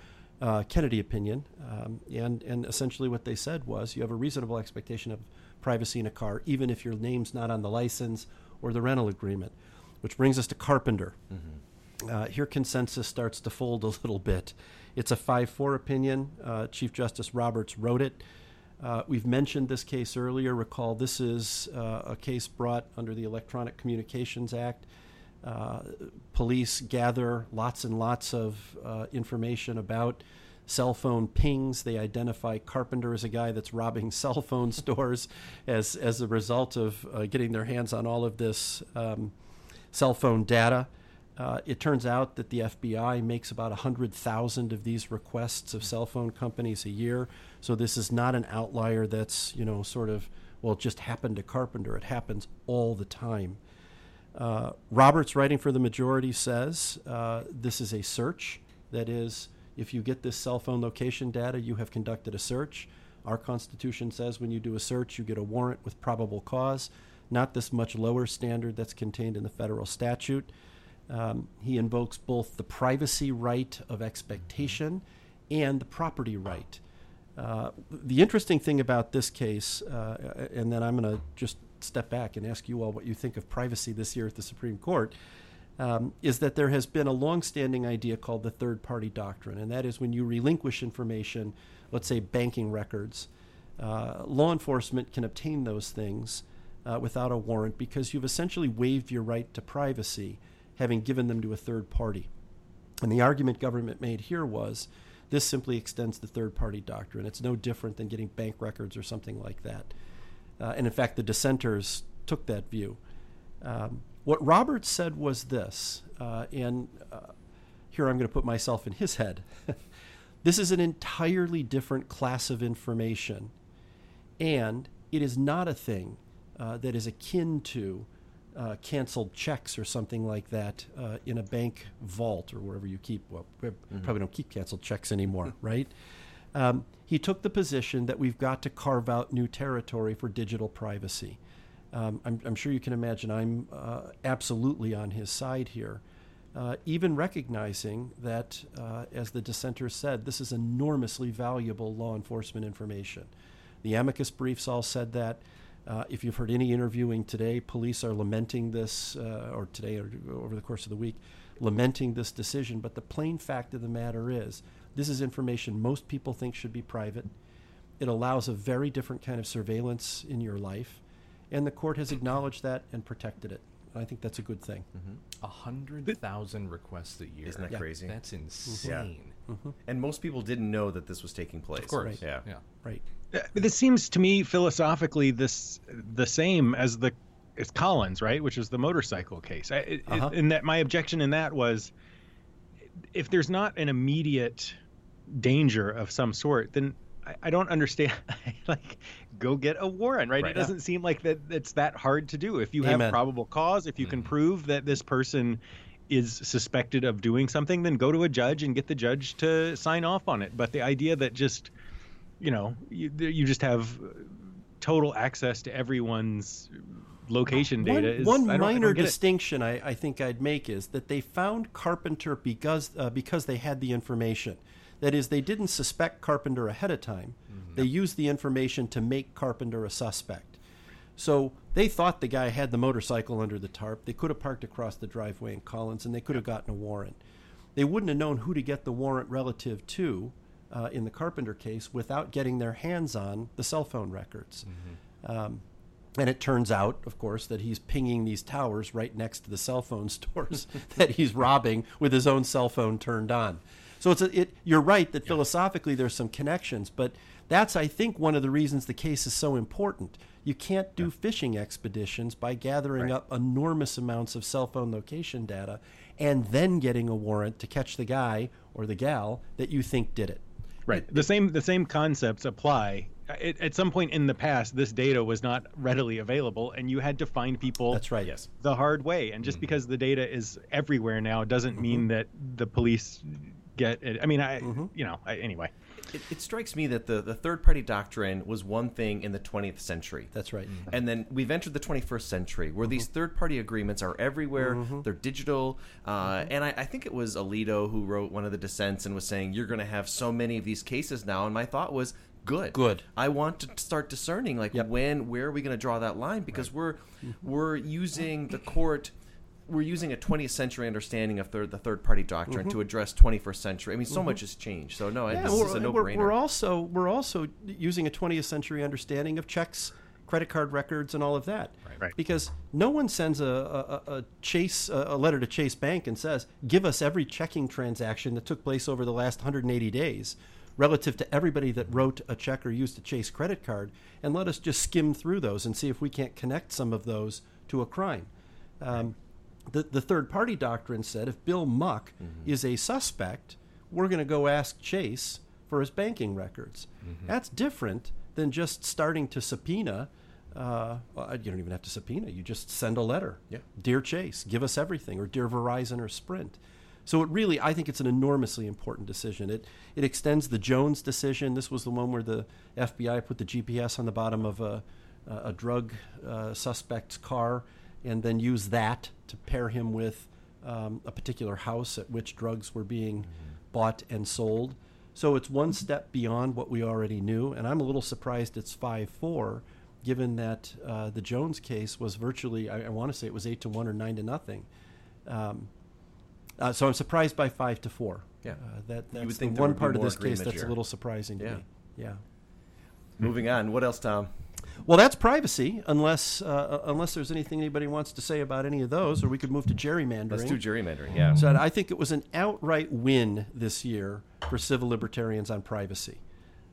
uh, Kennedy opinion. Um, and, and essentially, what they said was you have a reasonable expectation of privacy in a car, even if your name's not on the license or the rental agreement. Which brings us to Carpenter. Mm-hmm. Uh, here, consensus starts to fold a little bit. It's a 5 4 opinion. Uh, Chief Justice Roberts wrote it. Uh, we've mentioned this case earlier. Recall this is uh, a case brought under the Electronic Communications Act. Uh, police gather lots and lots of uh, information about cell phone pings. They identify Carpenter as a guy that's robbing cell phone stores as, as a result of getting their hands on all of this um, cell phone data. Uh, it turns out that the FBI makes about 100,000 of these requests of cell phone companies a year. So this is not an outlier that's, you know, sort of, well, it just happened to Carpenter. It happens all the time. Uh, Roberts, writing for the majority, says uh, this is a search. That is, if you get this cell phone location data, you have conducted a search. Our Constitution says when you do a search, you get a warrant with probable cause, not this much lower standard that's contained in the federal statute. Um, he invokes both the privacy right of expectation and the property right. Uh, the interesting thing about this case, uh, and then I'm going to just step back and ask you all what you think of privacy this year at the Supreme Court, um, is that there has been a long-standing idea called the third-party doctrine, and that is when you relinquish information, let's say banking records, uh, law enforcement can obtain those things uh, without a warrant because you've essentially waived your right to privacy having given them to a third party. And the argument government made here was this simply extends the third party doctrine. It's no different than getting bank records or something like that. Uh, and in fact, the dissenters took that view. Um, what Roberts said was this, uh, and uh, here I'm going to put myself in his head. this is an entirely different class of information, and it is not a thing uh, that is akin to uh, canceled checks or something like that uh, in a bank vault or wherever you keep. Well, we mm-hmm. probably don't keep canceled checks anymore, right? Um, he took the position that we've got to carve out new territory for digital privacy. Um, I'm, I'm, sure you can imagine I'm uh, absolutely on his side here, uh, even recognizing that, uh, as the dissenter said, this is enormously valuable law enforcement information. The amicus briefs all said that. Uh, if you've heard any interviewing today, police are lamenting this, uh, or today or over the course of the week, lamenting this decision. But the plain fact of the matter is, this is information most people think should be private. It allows a very different kind of surveillance in your life, and the court has acknowledged that and protected it. I think that's a good thing. Mm-hmm. A mm-hmm. hundred thousand requests a year. Isn't that yeah. crazy? That's insane. Yeah. Mm-hmm. And most people didn't know that this was taking place. Of course. Right. Yeah. Yeah. Right. This seems to me philosophically this the same as the is Collins, right? Which is the motorcycle case. I, it, uh-huh. and that my objection in that was, if there's not an immediate danger of some sort, then I, I don't understand. like, go get a warrant, right? right it doesn't yeah. seem like that it's that hard to do. If you Amen. have probable cause, if you mm-hmm. can prove that this person is suspected of doing something, then go to a judge and get the judge to sign off on it. But the idea that just, you know, you, you just have total access to everyone's location data one, is one minor distinction I, I, think I'd make is that they found Carpenter because uh, because they had the information. That is, they didn't suspect Carpenter ahead of time. Mm-hmm. They used the information to make Carpenter a suspect. So they thought the guy had the motorcycle under the tarp. They could have parked across the driveway in Collins, and they could have gotten a warrant. They wouldn't have known who to get the warrant relative to uh, in the Carpenter case without getting their hands on the cell phone records. Mm-hmm. Um, and it turns out, of course, that he's pinging these towers right next to the cell phone stores that he's robbing with his own cell phone turned on. So it's a, it. You're right that yeah. philosophically there's some connections, but that's I think one of the reasons the case is so important. You can't do yeah. fishing expeditions by gathering right. up enormous amounts of cell phone location data and then getting a warrant to catch the guy or the gal that you think did it. Right. The same the same concepts apply. It, at some point in the past, this data was not readily available, and you had to find people. That's right. Yes. The hard way, and just mm-hmm. because the data is everywhere now doesn't mm-hmm. mean that the police get it. I mean, I mm-hmm. you know I, anyway. It, it, strikes me that the, the third party doctrine was one thing in the 20th century. That's right. Mm-hmm. And then we've entered the 21st century where mm-hmm. these third party agreements are everywhere. Mm-hmm. They're digital. Uh, mm-hmm. and I, I, think it was Alito who wrote one of the dissents and was saying, you're going to have so many of these cases now. And my thought was, good. Good. I want to start discerning, like, yep. when, where are we going to draw that line? Because right. we're, mm-hmm. we're using the court we're using a 20th century understanding of third, the third party doctrine mm-hmm. to address 21st century. I mean, so mm-hmm. much has changed. So no, yeah, this is a no brainer. We're, we're also we're also using a 20th century understanding of checks, credit card records, and all of that. Right. right. Because no one sends a, a, a Chase a letter to Chase Bank and says, "Give us every checking transaction that took place over the last 180 days." relative to everybody that wrote a check or used a Chase credit card, and let us just skim through those and see if we can't connect some of those to a crime. Um, the, the third party doctrine said if Bill Muck mm-hmm. is a suspect, we're going to go ask Chase for his banking records. Mm-hmm. That's different than just starting to subpoena. Uh, well, you don't even have to subpoena. You just send a letter. Yeah. Dear Chase, give us everything, or Dear Verizon or Sprint. So it really, I think it's an enormously important decision. It it extends the Jones decision. This was the one where the FBI put the GPS on the bottom of a a drug uh, suspect's car and then use that to pair him with um, a particular house at which drugs were being mm-hmm. bought and sold. So it's one step beyond what we already knew, and I'm a little surprised it's 5 4, given that uh, the Jones case was virtually, I, I want to say it was 8 to 1 or 9 to nothing. Um, uh, so I'm surprised by 5 to 4. Yeah. Uh, that, that's the one part of this case that's here. a little surprising to yeah. me. Yeah. Moving on. What else, Tom? Well, that's privacy, unless uh, unless there's anything anybody wants to say about any of those, or we could move to gerrymandering. Let's do gerrymandering. Yeah. So I think it was an outright win this year for civil libertarians on privacy.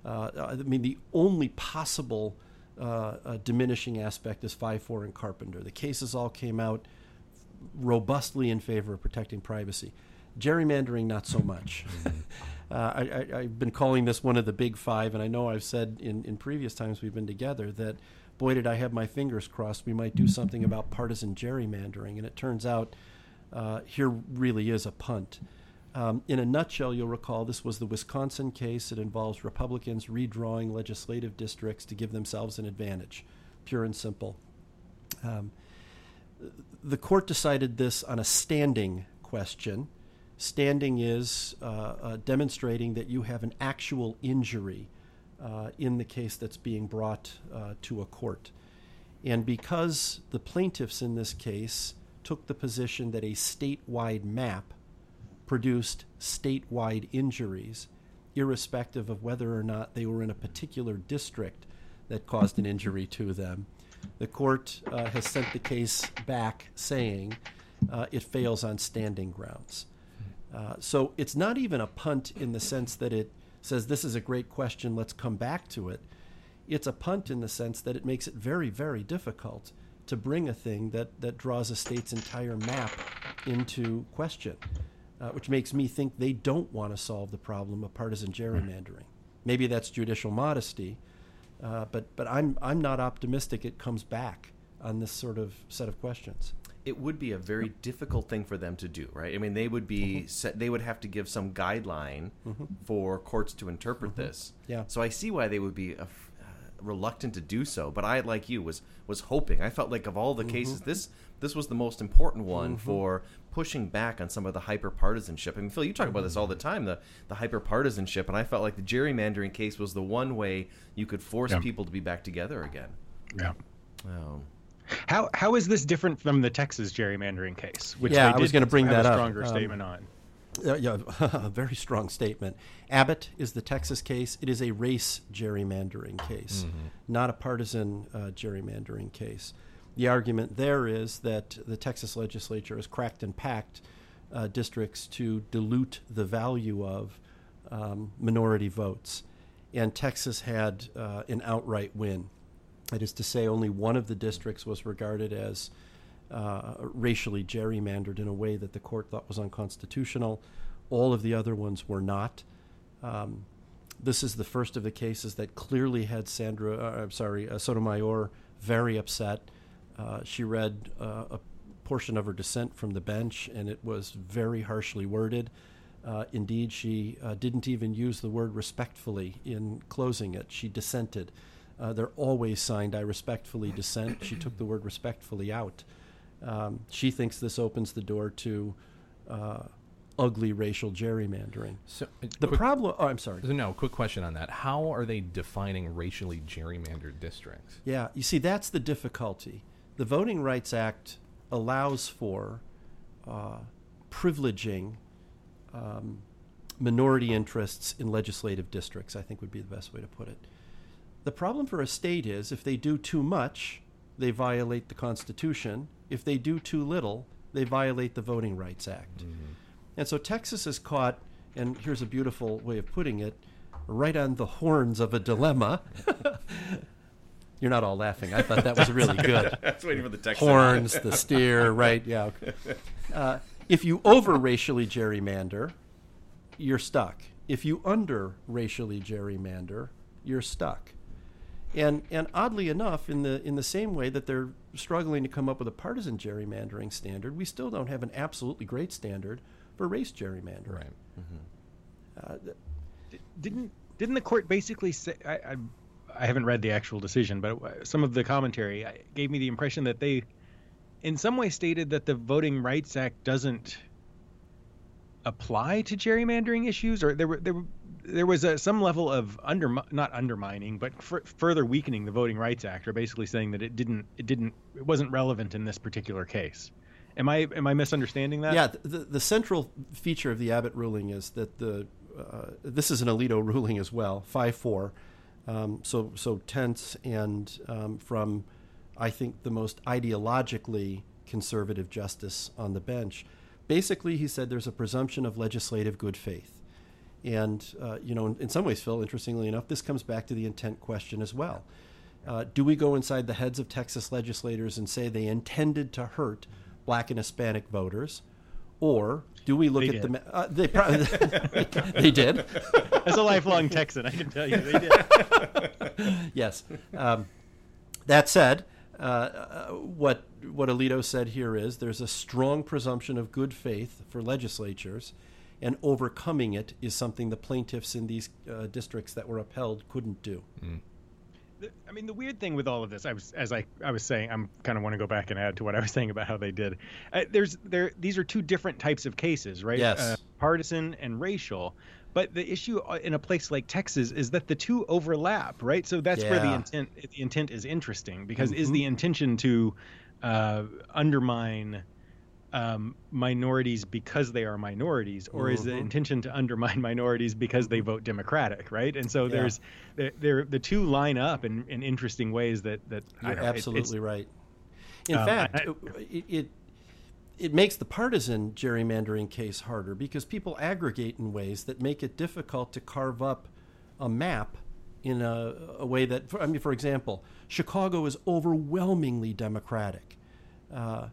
Uh, I mean, the only possible uh, uh diminishing aspect is five four and Carpenter. The cases all came out robustly in favor of protecting privacy. Gerrymandering, not so much. Uh, I, have been calling this one of the big five, and I know I've said in, in previous times we've been together that, boy, did I have my fingers crossed we might do something about partisan gerrymandering. And it turns out uh, here really is a punt. Um, in a nutshell, you'll recall this was the Wisconsin case. It involves Republicans redrawing legislative districts to give themselves an advantage, pure and simple. Um, the court decided this on a standing question Standing is uh, uh, demonstrating that you have an actual injury uh, in the case that's being brought uh, to a court. And because the plaintiffs in this case took the position that a statewide map produced statewide injuries, irrespective of whether or not they were in a particular district that caused an injury to them, the court uh, has sent the case back saying uh, it fails on standing grounds. Uh, so it's not even a punt in the sense that it says, This is a great question, let's come back to it. It's a punt in the sense that it makes it very, very difficult to bring a thing that, that draws a state's entire map into question, uh, which makes me think they don't want to solve the problem of partisan gerrymandering. Maybe that's judicial modesty, uh, but but I'm I'm not optimistic it comes back on this sort of set of questions. It would be a very difficult thing for them to do, right? I mean, they would be mm-hmm. set, they would have to give some guideline mm-hmm. for courts to interpret mm-hmm. this. Yeah. So I see why they would be reluctant to do so. But I, like you, was was hoping. I felt like of all the mm-hmm. cases, this this was the most important one mm-hmm. for pushing back on some of the hyper partisanship. I mean, Phil, you talk about this all the time, the the hyper partisanship, and I felt like the gerrymandering case was the one way you could force yeah. people to be back together again. Yeah. Oh. How how is this different from the Texas gerrymandering case? Which yeah, I was going to bring that a up. Stronger um, statement on. Uh, yeah, a very strong statement. Abbott is the Texas case. It is a race gerrymandering case, mm-hmm. not a partisan uh, gerrymandering case. The argument there is that the Texas legislature has cracked and packed uh, districts to dilute the value of um, minority votes. And Texas had uh, an outright win. That is to say, only one of the districts was regarded as uh, racially gerrymandered in a way that the court thought was unconstitutional. All of the other ones were not. Um, this is the first of the cases that clearly had Sandra, uh, I'm sorry, uh, Sotomayor very upset. Uh, she read uh, a portion of her dissent from the bench, and it was very harshly worded. Uh, indeed, she didn't even use the word respectfully in closing it. She dissented. They're always signed, I respectfully dissent. She took the word respectfully out. Um, she thinks this opens the door to uh, ugly racial gerrymandering. So uh, the quick, problem. Oh, I'm sorry. No, quick question on that. How are they defining racially gerrymandered districts? Yeah, you see, that's the difficulty. The Voting Rights Act allows for uh, privileging um, minority interests in legislative districts. I think would be the best way to put it. The problem for a state is if they do too much, they violate the Constitution if they do too little, they violate the Voting Rights Act. Mm-hmm. And so Texas is caught, and here's a beautiful way of putting it, right on the horns of a dilemma. You're not all laughing. I thought that was really good. That's waiting for the text. Horns, the steer, right? Yeah. Uh, if you over racially gerrymander, you're stuck. If you under racially gerrymander, you're stuck. And and oddly enough, in the in the same way that they're struggling to come up with a partisan gerrymandering standard, we still don't have an absolutely great standard for race gerrymandering. Right. Mm-hmm. Uh, didn't didn't the court basically say? I, I, I haven't read the actual decision, but some of the commentary gave me the impression that they, in some way, stated that the Voting Rights Act doesn't apply to gerrymandering issues, or there were there were there was a, some level of under not undermining, but f- further weakening the Voting Rights Act, or basically saying that it didn't it didn't it wasn't relevant in this particular case. Am I am I misunderstanding that? Yeah, the, the central feature of the Abbott ruling is that the uh, this is an Alito ruling as well, five four, um, so so tense and um, from I think the most ideologically conservative justice on the bench. Basically, he said there's a presumption of legislative good faith and, uh, you know, in, in, some ways, Phil, interestingly enough, this comes back to the intent question as well. Uh, do we go inside the heads of Texas legislators and say they intended to hurt black and Hispanic voters? Or do we look they at did. the. Uh, they, probably, they did. As a lifelong Texan, I can tell you they did. yes. Um, that said, uh, uh, what what Alito said here is there's a strong presumption of good faith for legislatures, and overcoming it is something the plaintiffs in these uh, districts that were upheld couldn't do. Mm. I mean, the weird thing with all of this, I was as I I was saying, I'm kind of want to go back and add to what I was saying about how they did. Uh, there's there these are two different types of cases, right? Yes, uh, partisan and racial. But the issue uh, in a place like Texas is that the two overlap, right? So that's yeah. where the intent the intent is interesting because mm-hmm. is the intention to uh, undermine um, minorities because they are minorities, or mm-hmm. is the mm-hmm. intention to undermine minorities because they vote Democratic, right? And so yeah. there's there the two line up in, in interesting ways that that you're absolutely it, right. In um, fact, I, it, it it makes the partisan gerrymandering case harder because people aggregate in ways that make it difficult to carve up a map in a, a way that, I mean, for example, Chicago is overwhelmingly Democratic. Uh,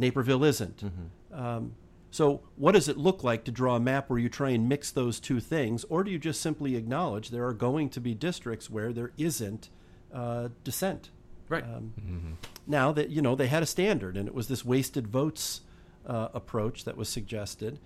Naperville isn't. Mm-hmm. Um, so, what does it look like to draw a map where you try and mix those two things, or do you just simply acknowledge there are going to be districts where there isn't uh, dissent? Right. Um, mm-hmm. Now that you know they had a standard, and it was this wasted votes uh, approach that was suggested.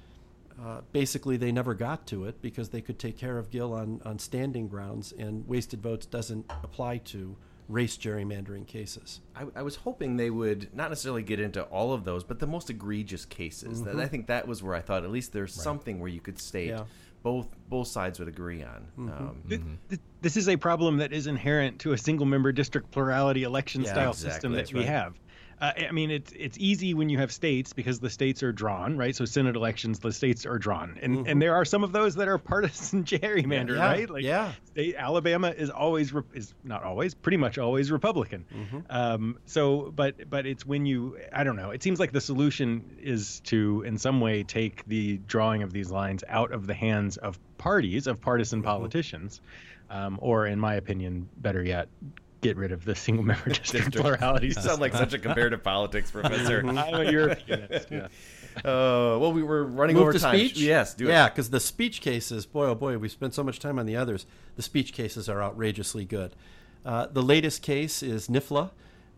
Uh, basically, they never got to it because they could take care of Gill on, on standing grounds, and wasted votes doesn't apply to race gerrymandering cases. I, I, was hoping they would not necessarily get into all of those, but the most egregious cases. Mm-hmm. That I think that was where I thought at least there's right. something where you could state yeah. both both sides would agree on. Mm-hmm. Um, mm-hmm. This is a problem that is inherent to a single member district plurality election yeah, style exactly. system that That's we right. have. Uh, I mean, it's it's easy when you have states because the states are drawn, right? So Senate elections, the states are drawn, and mm-hmm. and there are some of those that are partisan gerrymander, yeah, right? Like, yeah. State Alabama is always is not always, pretty much always Republican. Mm-hmm. Um, so, but but it's when you, I don't know. It seems like the solution is to, in some way, take the drawing of these lines out of the hands of parties of partisan mm-hmm. politicians. Um, or, in my opinion, better yet, get rid of the single member district, district. plurality. You sound like such a comparative politics professor. I'm a Europeanist. Yeah. Uh, well, we were running Move over to time. Speech? Yes, do yeah, because the speech cases, boy, oh boy, we spent so much time on the others. The speech cases are outrageously good. Uh, the latest case is NIFLA.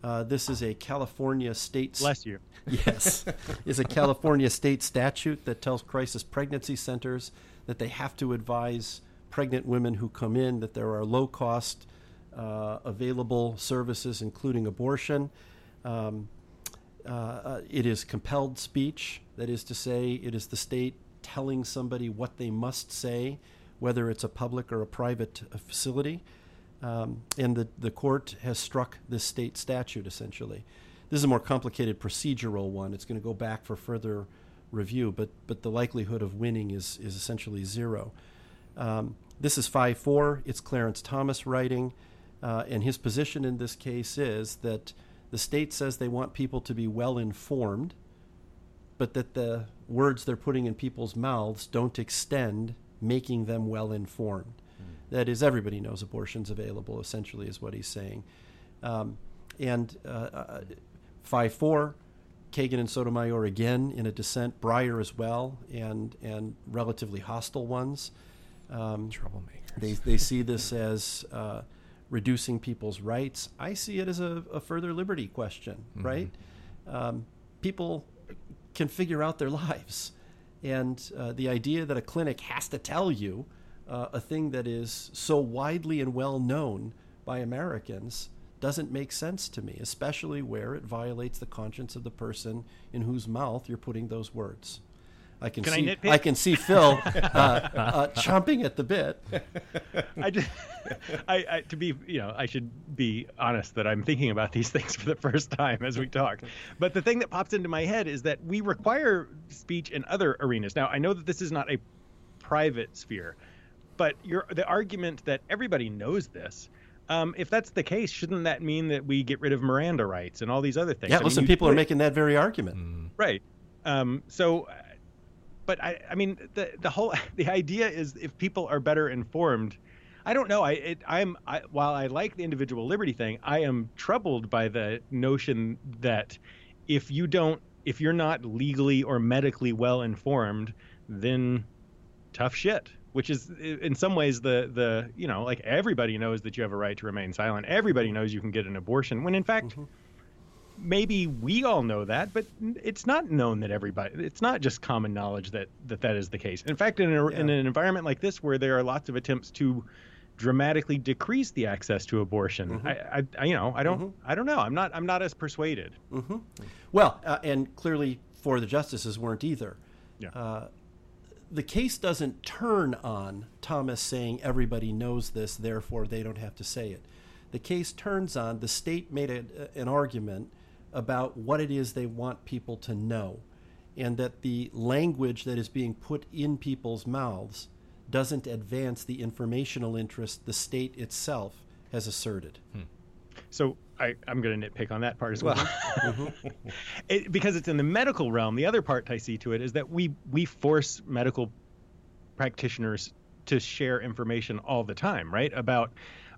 Uh, this is a California state. Bless you. Yes, is a California state statute that tells crisis pregnancy centers that they have to advise pregnant women who come in that there are low cost uh, available services, including abortion. Um, uh, it is compelled speech, that is to say, it is the state telling somebody what they must say, whether it's a public or a private uh, facility. Um, and the, the court has struck this state statute essentially. This is a more complicated procedural one. It's going to go back for further review, but, but the likelihood of winning is, is essentially zero. Um, this is 5 4. It's Clarence Thomas writing. Uh, and his position in this case is that the state says they want people to be well informed, but that the words they're putting in people's mouths don't extend making them well informed. Mm. That is, everybody knows abortion's available, essentially, is what he's saying. Um, and uh, uh, 5 4, Kagan and Sotomayor again in a dissent, Breyer as well, and, and relatively hostile ones. Um, Troublemakers. They, they see this as uh, reducing people's rights. I see it as a, a further liberty question, mm-hmm. right? Um, people can figure out their lives. And uh, the idea that a clinic has to tell you uh, a thing that is so widely and well known by Americans doesn't make sense to me, especially where it violates the conscience of the person in whose mouth you're putting those words. I can, can see I, I, can see Phil uh, uh, chomping at the bit. I just, I, I, to be, you know, I should be honest that I'm thinking about these things for the first time as we talk. But the thing that pops into my head is that we require speech in other arenas. Now, I know that this is not a private sphere, but the argument that everybody knows this. Um, if that's the case, shouldn't that mean that we get rid of Miranda rights and all these other things? Yeah, I listen, mean, people are making that very argument. Right. Um, so but I, I mean, the the whole the idea is if people are better informed. I don't know. I it, I'm I, while I like the individual liberty thing, I am troubled by the notion that if you don't, if you're not legally or medically well informed, then tough shit which is in some ways the the you know like everybody knows that you have a right to remain silent everybody knows you can get an abortion when in fact mm-hmm maybe we all know that, but it's not known that everybody. It's not just common knowledge that that, that is the case. In fact, in, a, yeah. in an environment like this, where there are lots of attempts to dramatically decrease the access to abortion, mm-hmm. I, I, you know, I don't, mm-hmm. I don't know. I'm not, I'm not as persuaded. Mm-hmm. Well, uh, and clearly, for the justices weren't either. Yeah. Uh, the case doesn't turn on Thomas saying everybody knows this, therefore they don't have to say it. The case turns on the state made a, an argument about what it is they want people to know, and that the language that is being put in people's mouths doesn't advance the informational interest the state itself has asserted. Hmm. So I, am going to nitpick on that part as well, mm-hmm. it, because it's in the medical realm. The other part I see to it is that we we force medical practitioners to share information all the time, right? About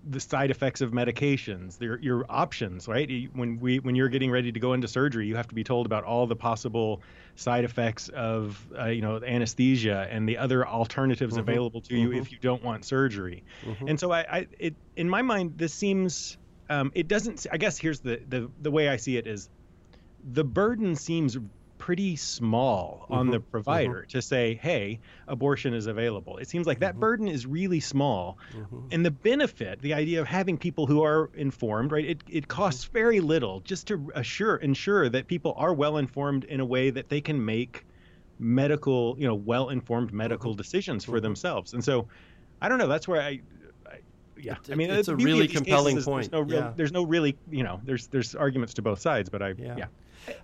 the side effects of medications, your your options, right? When we when you're getting ready to go into surgery, you have to be told about all the possible side effects of uh, you know anesthesia and the other alternatives mm-hmm. available to you mm-hmm. if you don't want surgery. Mm-hmm. And so I, I, it in my mind this seems um, it doesn't. I guess here's the the the way I see it is the burden seems pretty small on mm-hmm, the provider mm-hmm. to say, hey, abortion is available. It seems like that mm-hmm. burden is really small. Mm-hmm. And the benefit, the idea of having people who are informed, right, it, it costs mm-hmm. very little just to assure ensure that people are well informed in a way that they can make medical, you know, well informed medical mm-hmm. decisions for themselves. And so I don't know, that's where I yeah, I mean, it's a really compelling point. There's no, real, yeah. there's no really, you know, there's there's arguments to both sides, but I, yeah. yeah.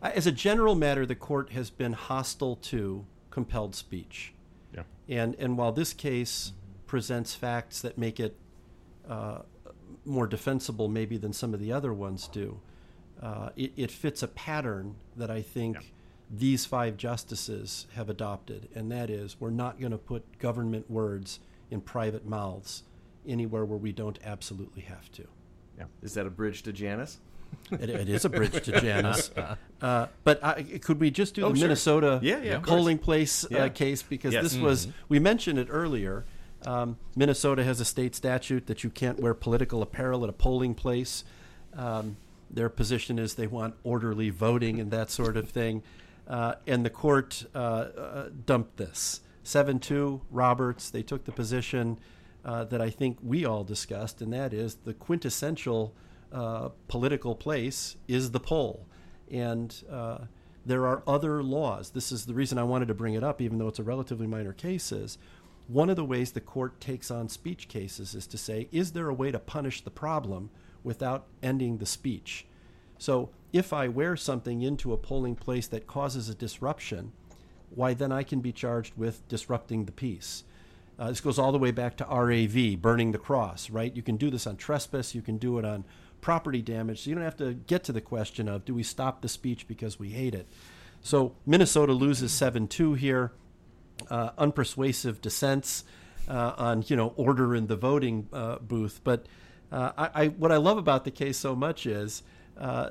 As a general matter, the court has been hostile to compelled speech. Yeah. And and while this case presents facts that make it uh, more defensible, maybe than some of the other ones do, uh, it, it, fits a pattern that I think. Yeah. These five justices have adopted, and that is we're not going to put government words in private mouths anywhere where we don't absolutely have to. Yeah. Is that a bridge to Janus? It, it is a bridge to Janus. Uh, but I, could we just do oh, the sure. Minnesota yeah, yeah, polling place uh, case because yes. this mm-hmm. was we mentioned it earlier. Um, Minnesota has a state statute that you can't wear political apparel at a polling place. Um, their position is they want orderly voting and that sort of thing. Uh, and the court uh, uh, dumped this. 7 2, Roberts, they took the position uh, that I think we all discussed, and that is the quintessential uh, political place is the poll. And uh, there are other laws. This is the reason I wanted to bring it up, even though it's a relatively minor case. Is one of the ways the court takes on speech cases is to say, is there a way to punish the problem without ending the speech? So if I wear something into a polling place that causes a disruption, why then I can be charged with disrupting the peace. Uh, this goes all the way back to RAV, burning the cross, right? You can do this on trespass, you can do it on property damage. So you don't have to get to the question of do we stop the speech because we hate it. So Minnesota loses seven two here. Uh, unpersuasive dissents uh, on you know order in the voting uh, booth. But uh, I, I, what I love about the case so much is uh,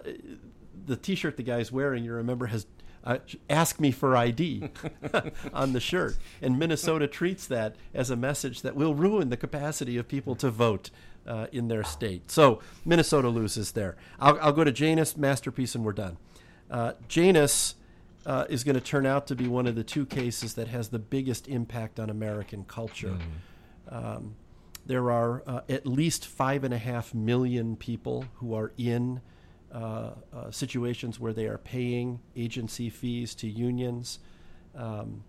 the T-shirt the guy's wearing. You remember has uh, ask me for ID on the shirt. And Minnesota treats that as a message that will ruin the capacity of people to vote uh, in their state. So Minnesota loses there. I'll, I'll, go to Janus Masterpiece and we're done. Uh, Janus uh, is going to turn out to be one of the two cases that has the biggest impact on American culture. Mm. Um, there are uh, at least five and a half million people who are in situations where they are paying agency fees to unions um,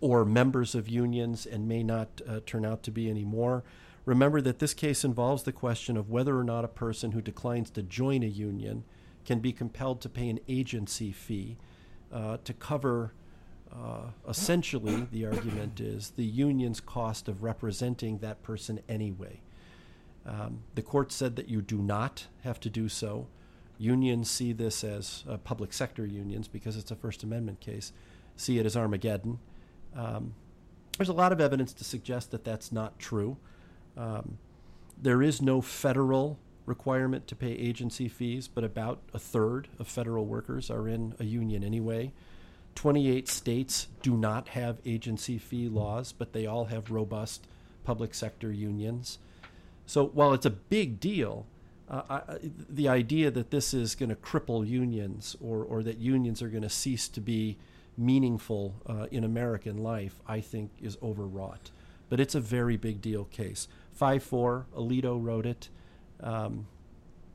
or members of unions and may not uh, turn out to be anymore. Remember that this case involves the question of whether or not a person who declines to join a union can be compelled to pay an agency fee uh, to cover. Uh, essentially, the argument is the union's cost of representing that person anyway. Um, the court said that you do not have to do so. Unions see this as uh, public sector unions because it's a First Amendment case, see it as Armageddon. Um, there's a lot of evidence to suggest that that's not true. Um, there is no federal requirement to pay agency fees, but about a third of federal workers are in a union anyway. 28 states do not have agency fee laws, but they all have robust public sector unions. So while it's a big deal, uh, I, the idea that this is going to cripple unions or, or that unions are going to cease to be meaningful uh, in American life, I think is overwrought. But it's a very big deal case. 5 4, Alito wrote it, um,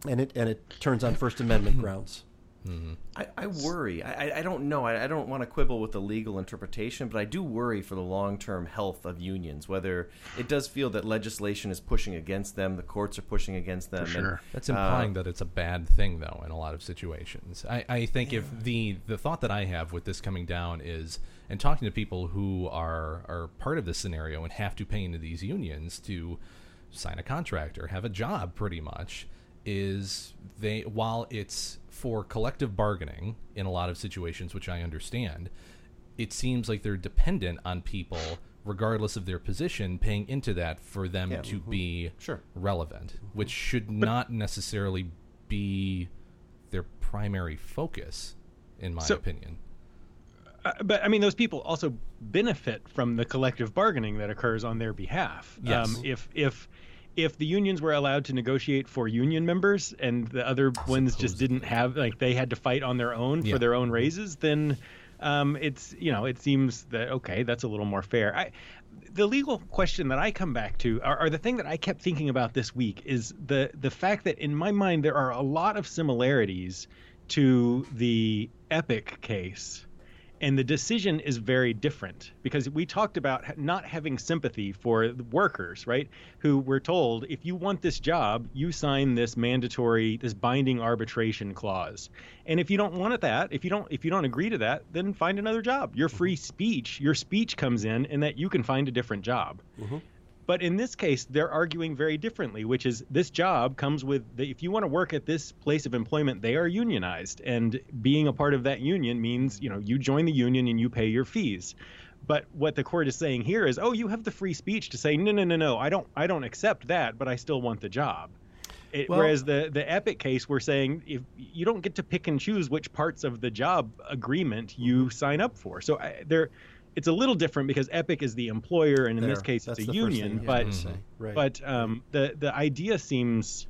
and, it, and it turns on First Amendment grounds. Mm-hmm. I, I, worry. I, I don't know. I, I, don't want to quibble with the legal interpretation, but I do worry for the long term health of unions. Whether it does feel that legislation is pushing against them, the courts are pushing against them. For sure. And, That's implying uh, that it's a bad thing, though, in a lot of situations. I, I think yeah. if the the thought that I have with this coming down is, and talking to people who are are part of this scenario and have to pay into these unions to sign a contract or have a job, pretty much, is they while it's for collective bargaining in a lot of situations, which I understand, it seems like they're dependent on people regardless of their position, paying into that for them Yeah. to Mhm. be Sure. relevant, which should not necessarily be their primary focus, in my So- opinion. Uh, but I mean, those people also benefit from the collective bargaining that occurs on their behalf. Yes. Um, if if if the unions were allowed to negotiate for union members and the other ones just didn't have, like they had to fight on their own Yeah. for their own raises, then um, it's you know it seems that okay, that's a little more fair. I, the legal question that I come back to, or, or the thing that I kept thinking about this week, is the the fact that in my mind there are a lot of similarities to the Epic case and the decision is very different because we talked about not having sympathy for the workers right? Who were told if you want this job you sign this mandatory this binding arbitration clause. And if you don't want it that if you don't if you don't agree to that then find another job. Your free mm-hmm. speech your speech comes in and that you can find a different job mm-hmm. But in this case, they're arguing very differently, which is this job comes with the, if you want to work at this place of employment, they are unionized, and being a part of that union means you know you join the union and you pay your fees. But what the court is saying here is, oh, you have the free speech to say no, no, no, no, I don't, I don't accept that, but I still want the job. It, Well- whereas the the Epic case, we're saying if you don't get to pick and choose which parts of the job agreement you sign up for. So I, there, it's a little different because Epic is the employer, and in this case, it's a union. But have to say, right. but um, the the idea seems,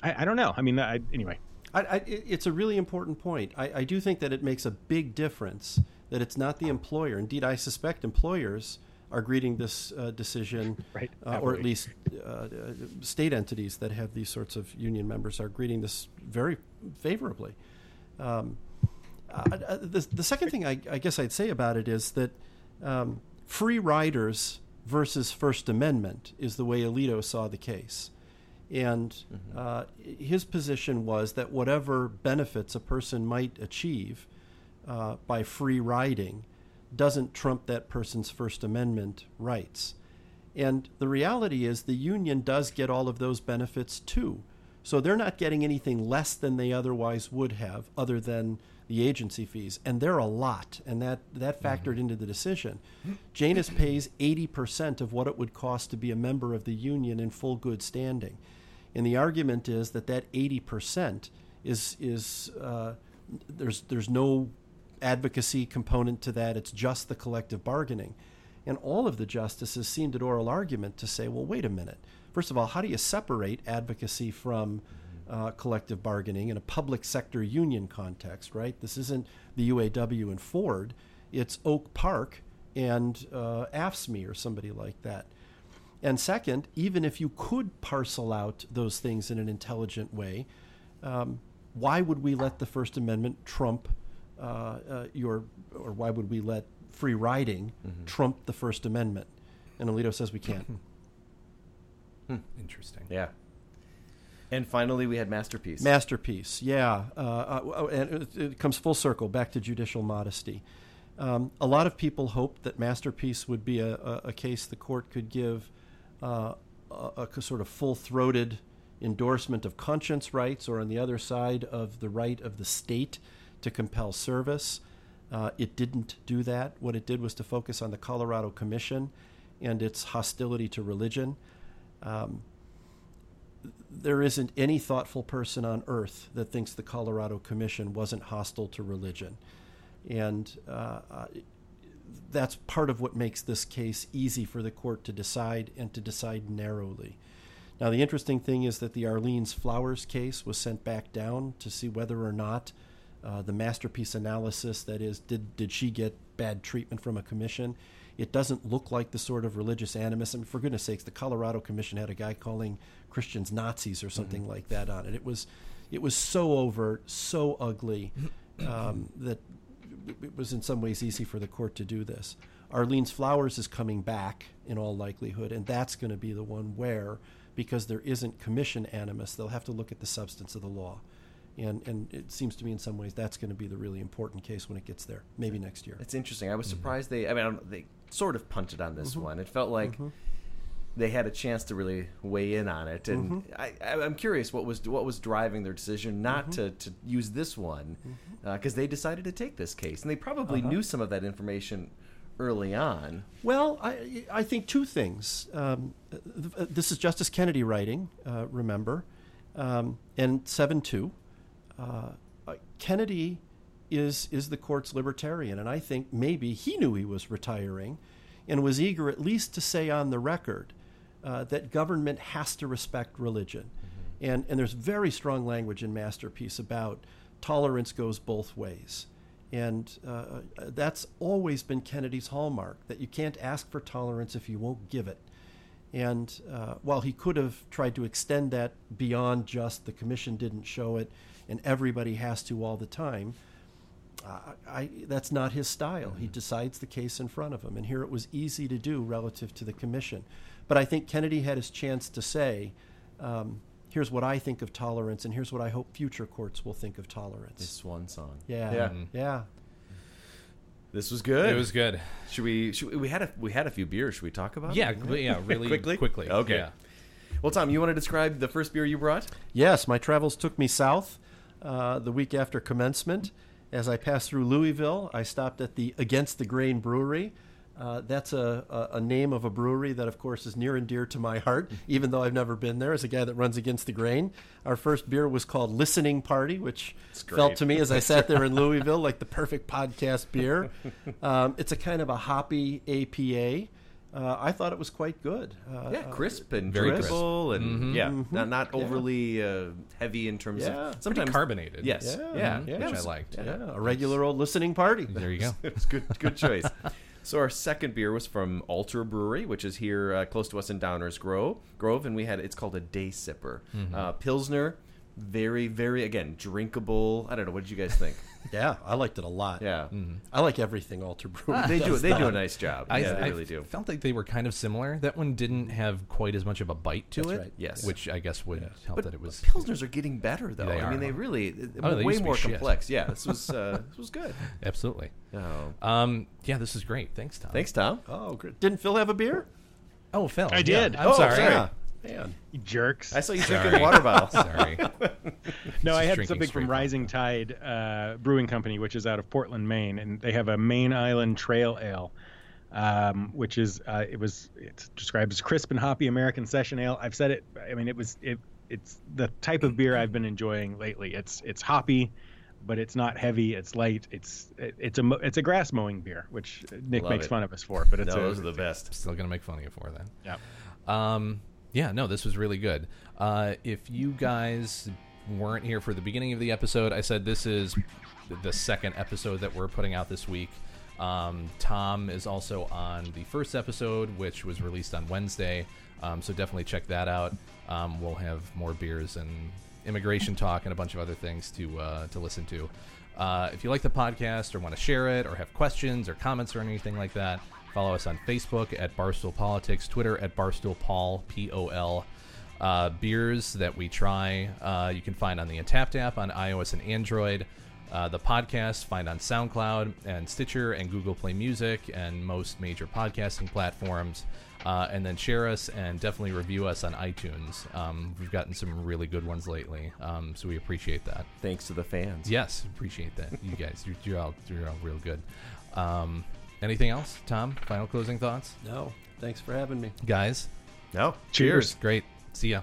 I, I don't know. I mean, I, anyway. I, I, it's a really important point. I, I do think that it makes a big difference that it's not the employer. Indeed, I suspect employers are greeting this uh, decision, Right, uh, or at least uh, uh, state entities that have these sorts of union members are greeting this very favorably. Um, the, the second thing I, I guess I'd say about it is that um, free riders versus First Amendment is the way Alito saw the case. And uh, his position was that whatever benefits a person might achieve uh, by free riding doesn't trump that person's First Amendment rights. And the reality is the union does get all of those benefits too. So they're not getting anything less than they otherwise would have, other than the agency fees. And they're a lot, and that, that factored into the decision. Janus pays 80% of what it would cost to be a member of the union in full good standing. And the argument is that that 80% is, is uh, there's, there's no advocacy component to that, it's just the collective bargaining. And all of the justices seemed at oral argument to say, well, wait a minute. First of all, how do you separate advocacy from uh, collective bargaining in a public sector union context, right? This isn't the UAW and Ford, it's Oak Park and uh, AFSCME or somebody like that. And second, even if you could parcel out those things in an intelligent way, um, why would we let the First Amendment trump uh, uh, your, or why would we let free riding trump the First Amendment? And Alito says we can't. Interesting. Yeah. And finally, we had Masterpiece. Masterpiece, yeah. Uh, uh, and it, it comes full circle back to judicial modesty. Um, a lot of people hoped that Masterpiece would be a, a, a case the court could give uh, a, a sort of full throated endorsement of conscience rights, or on the other side of the right of the state to compel service. Uh, it didn't do that. What it did was to focus on the Colorado Commission and its hostility to religion. Um, there isn't any thoughtful person on earth that thinks the Colorado Commission wasn't hostile to religion. And uh, that's part of what makes this case easy for the court to decide and to decide narrowly. Now, the interesting thing is that the Arlene's Flowers case was sent back down to see whether or not uh, the masterpiece analysis that is, did, did she get bad treatment from a commission? It doesn't look like the sort of religious animus. I mean, for goodness sakes, the Colorado Commission had a guy calling Christians Nazis or something like that on it. It was, it was so overt, so ugly um, that it was in some ways easy for the court to do this. Arlene's Flowers is coming back in all likelihood, and that's going to be the one where, because there isn't commission animus, they'll have to look at the substance of the law. And, and it seems to me in some ways that's going to be the really important case when it gets there, maybe next year. It's interesting. I was surprised they. I mean, I don't- they sort of punted on this Mhm. one. It felt like Mhm. they had a chance to really weigh in on it, and Mhm. I, I'm curious what was what was driving their decision not Mhm. to, to use this one because they decided to take this case, and they probably Uh-huh. knew some of that information early on. Well, I, I think two things. Um, this is Justice Kennedy writing, uh, remember, um, and 7 2. Uh, Kennedy is, is the court's libertarian, and I think maybe he knew he was retiring and was eager at least to say on the record uh, that government has to respect religion. Mm-hmm. And, and there's very strong language in Masterpiece about tolerance goes both ways. And uh, that's always been Kennedy's hallmark that you can't ask for tolerance if you won't give it. And uh, while he could have tried to extend that beyond just the commission didn't show it and everybody has to all the time, uh, I, that's not his style. Mm-hmm. He decides the case in front of him. And here it was easy to do relative to the commission. But I think Kennedy had his chance to say, um, here's what I think of tolerance, and here's what I hope future courts will think of tolerance. His swan song. Yeah, yeah, mm-hmm. yeah. This was good. It was good. Should we? Should we, we, had a we had a few beers. Should we talk about? Yeah, yeah, really quickly. Quickly. Okay. Yeah. Well, Tom, you want to describe the first beer you brought? Yes, my travels took me south uh, the week after commencement. As I passed through Louisville, I stopped at the Against the Grain Brewery. Uh, that's a, a, name of a brewery that, of course, is near and dear to my heart, even though I've never been there as a guy that runs against the grain. Our first beer was called Listening Party, which felt to me as I sat there in Louisville like the perfect podcast beer. Um, it's a kind of a hoppy APA. Uh, I thought it was quite good. Uh, yeah, crisp and very drinkable, crisp. and mm-hmm. yeah, mm-hmm. not not overly yeah. uh, heavy in terms yeah. of sometimes Pretty carbonated. Yes, yeah, yeah, yeah. which I liked. Yeah. a regular old listening party. There you go. it's good, good choice. So our second beer was from Alter Brewery, which is here uh, close to us in Downers Grove. Grove, and we had it's called a Day Sipper mm-hmm. uh, Pilsner. Very, very again drinkable. I don't know. What did you guys think? yeah, I liked it a lot. Yeah, mm-hmm. I like everything Alter Brewery. they do. They do a nice job. I, yeah, they I really do. Felt like they were kind of similar. That one didn't have quite as much of a bite to That's it. Right. Yes, which I guess would help but, that it was. Pilsners are getting better though. They I are. mean, they really oh, they way more shit. complex. Yeah, this was uh, this was good. Absolutely. Oh. Um, yeah, this is great. Thanks, Tom. Thanks, Tom. Oh, great. Didn't Phil have a beer? Oh, Phil. I did. Yeah. I'm oh, sorry. sorry. Man. You jerks. I saw you Sorry. drinking water bottle. Sorry. no, I had drinking something from from Rising Tide uh, Brewing Company, which is out of Portland, Maine, and they have a Maine Island Trail Ale, um, which is uh, it was it's described as crisp and hoppy American session ale. I've said it. I mean, it was it. It's the type of beer I've been enjoying lately. It's it's hoppy, but it's not heavy. It's light. It's it, it's a mo- it's a grass mowing beer, which Nick Love makes it. fun of us for. But it's no, a, those are the best. Still gonna make fun of you for that. Yeah. Um, yeah, no, this was really good. Uh, if you guys weren't here for the beginning of the episode, I said this is the second episode that we're putting out this week. Um, Tom is also on the first episode, which was released on Wednesday. Um, so definitely check that out. Um, we'll have more beers and immigration talk and a bunch of other things to uh, to listen to. Uh, if you like the podcast or want to share it or have questions or comments or anything like that, follow us on Facebook at Barstool Politics, Twitter at Barstool Paul P O L. Uh, beers that we try, uh, you can find on the Untappd app on iOS and Android. Uh, the podcast find on SoundCloud and Stitcher and Google Play Music and most major podcasting platforms. Uh, and then share us and definitely review us on iTunes. Um, we've gotten some really good ones lately, um, so we appreciate that. Thanks to the fans. Yes, appreciate that. You guys, you're, you're all you're all real good. Um, anything else, Tom? Final closing thoughts, No. Thanks for having me. guys. No. Cheers. Great. See ya.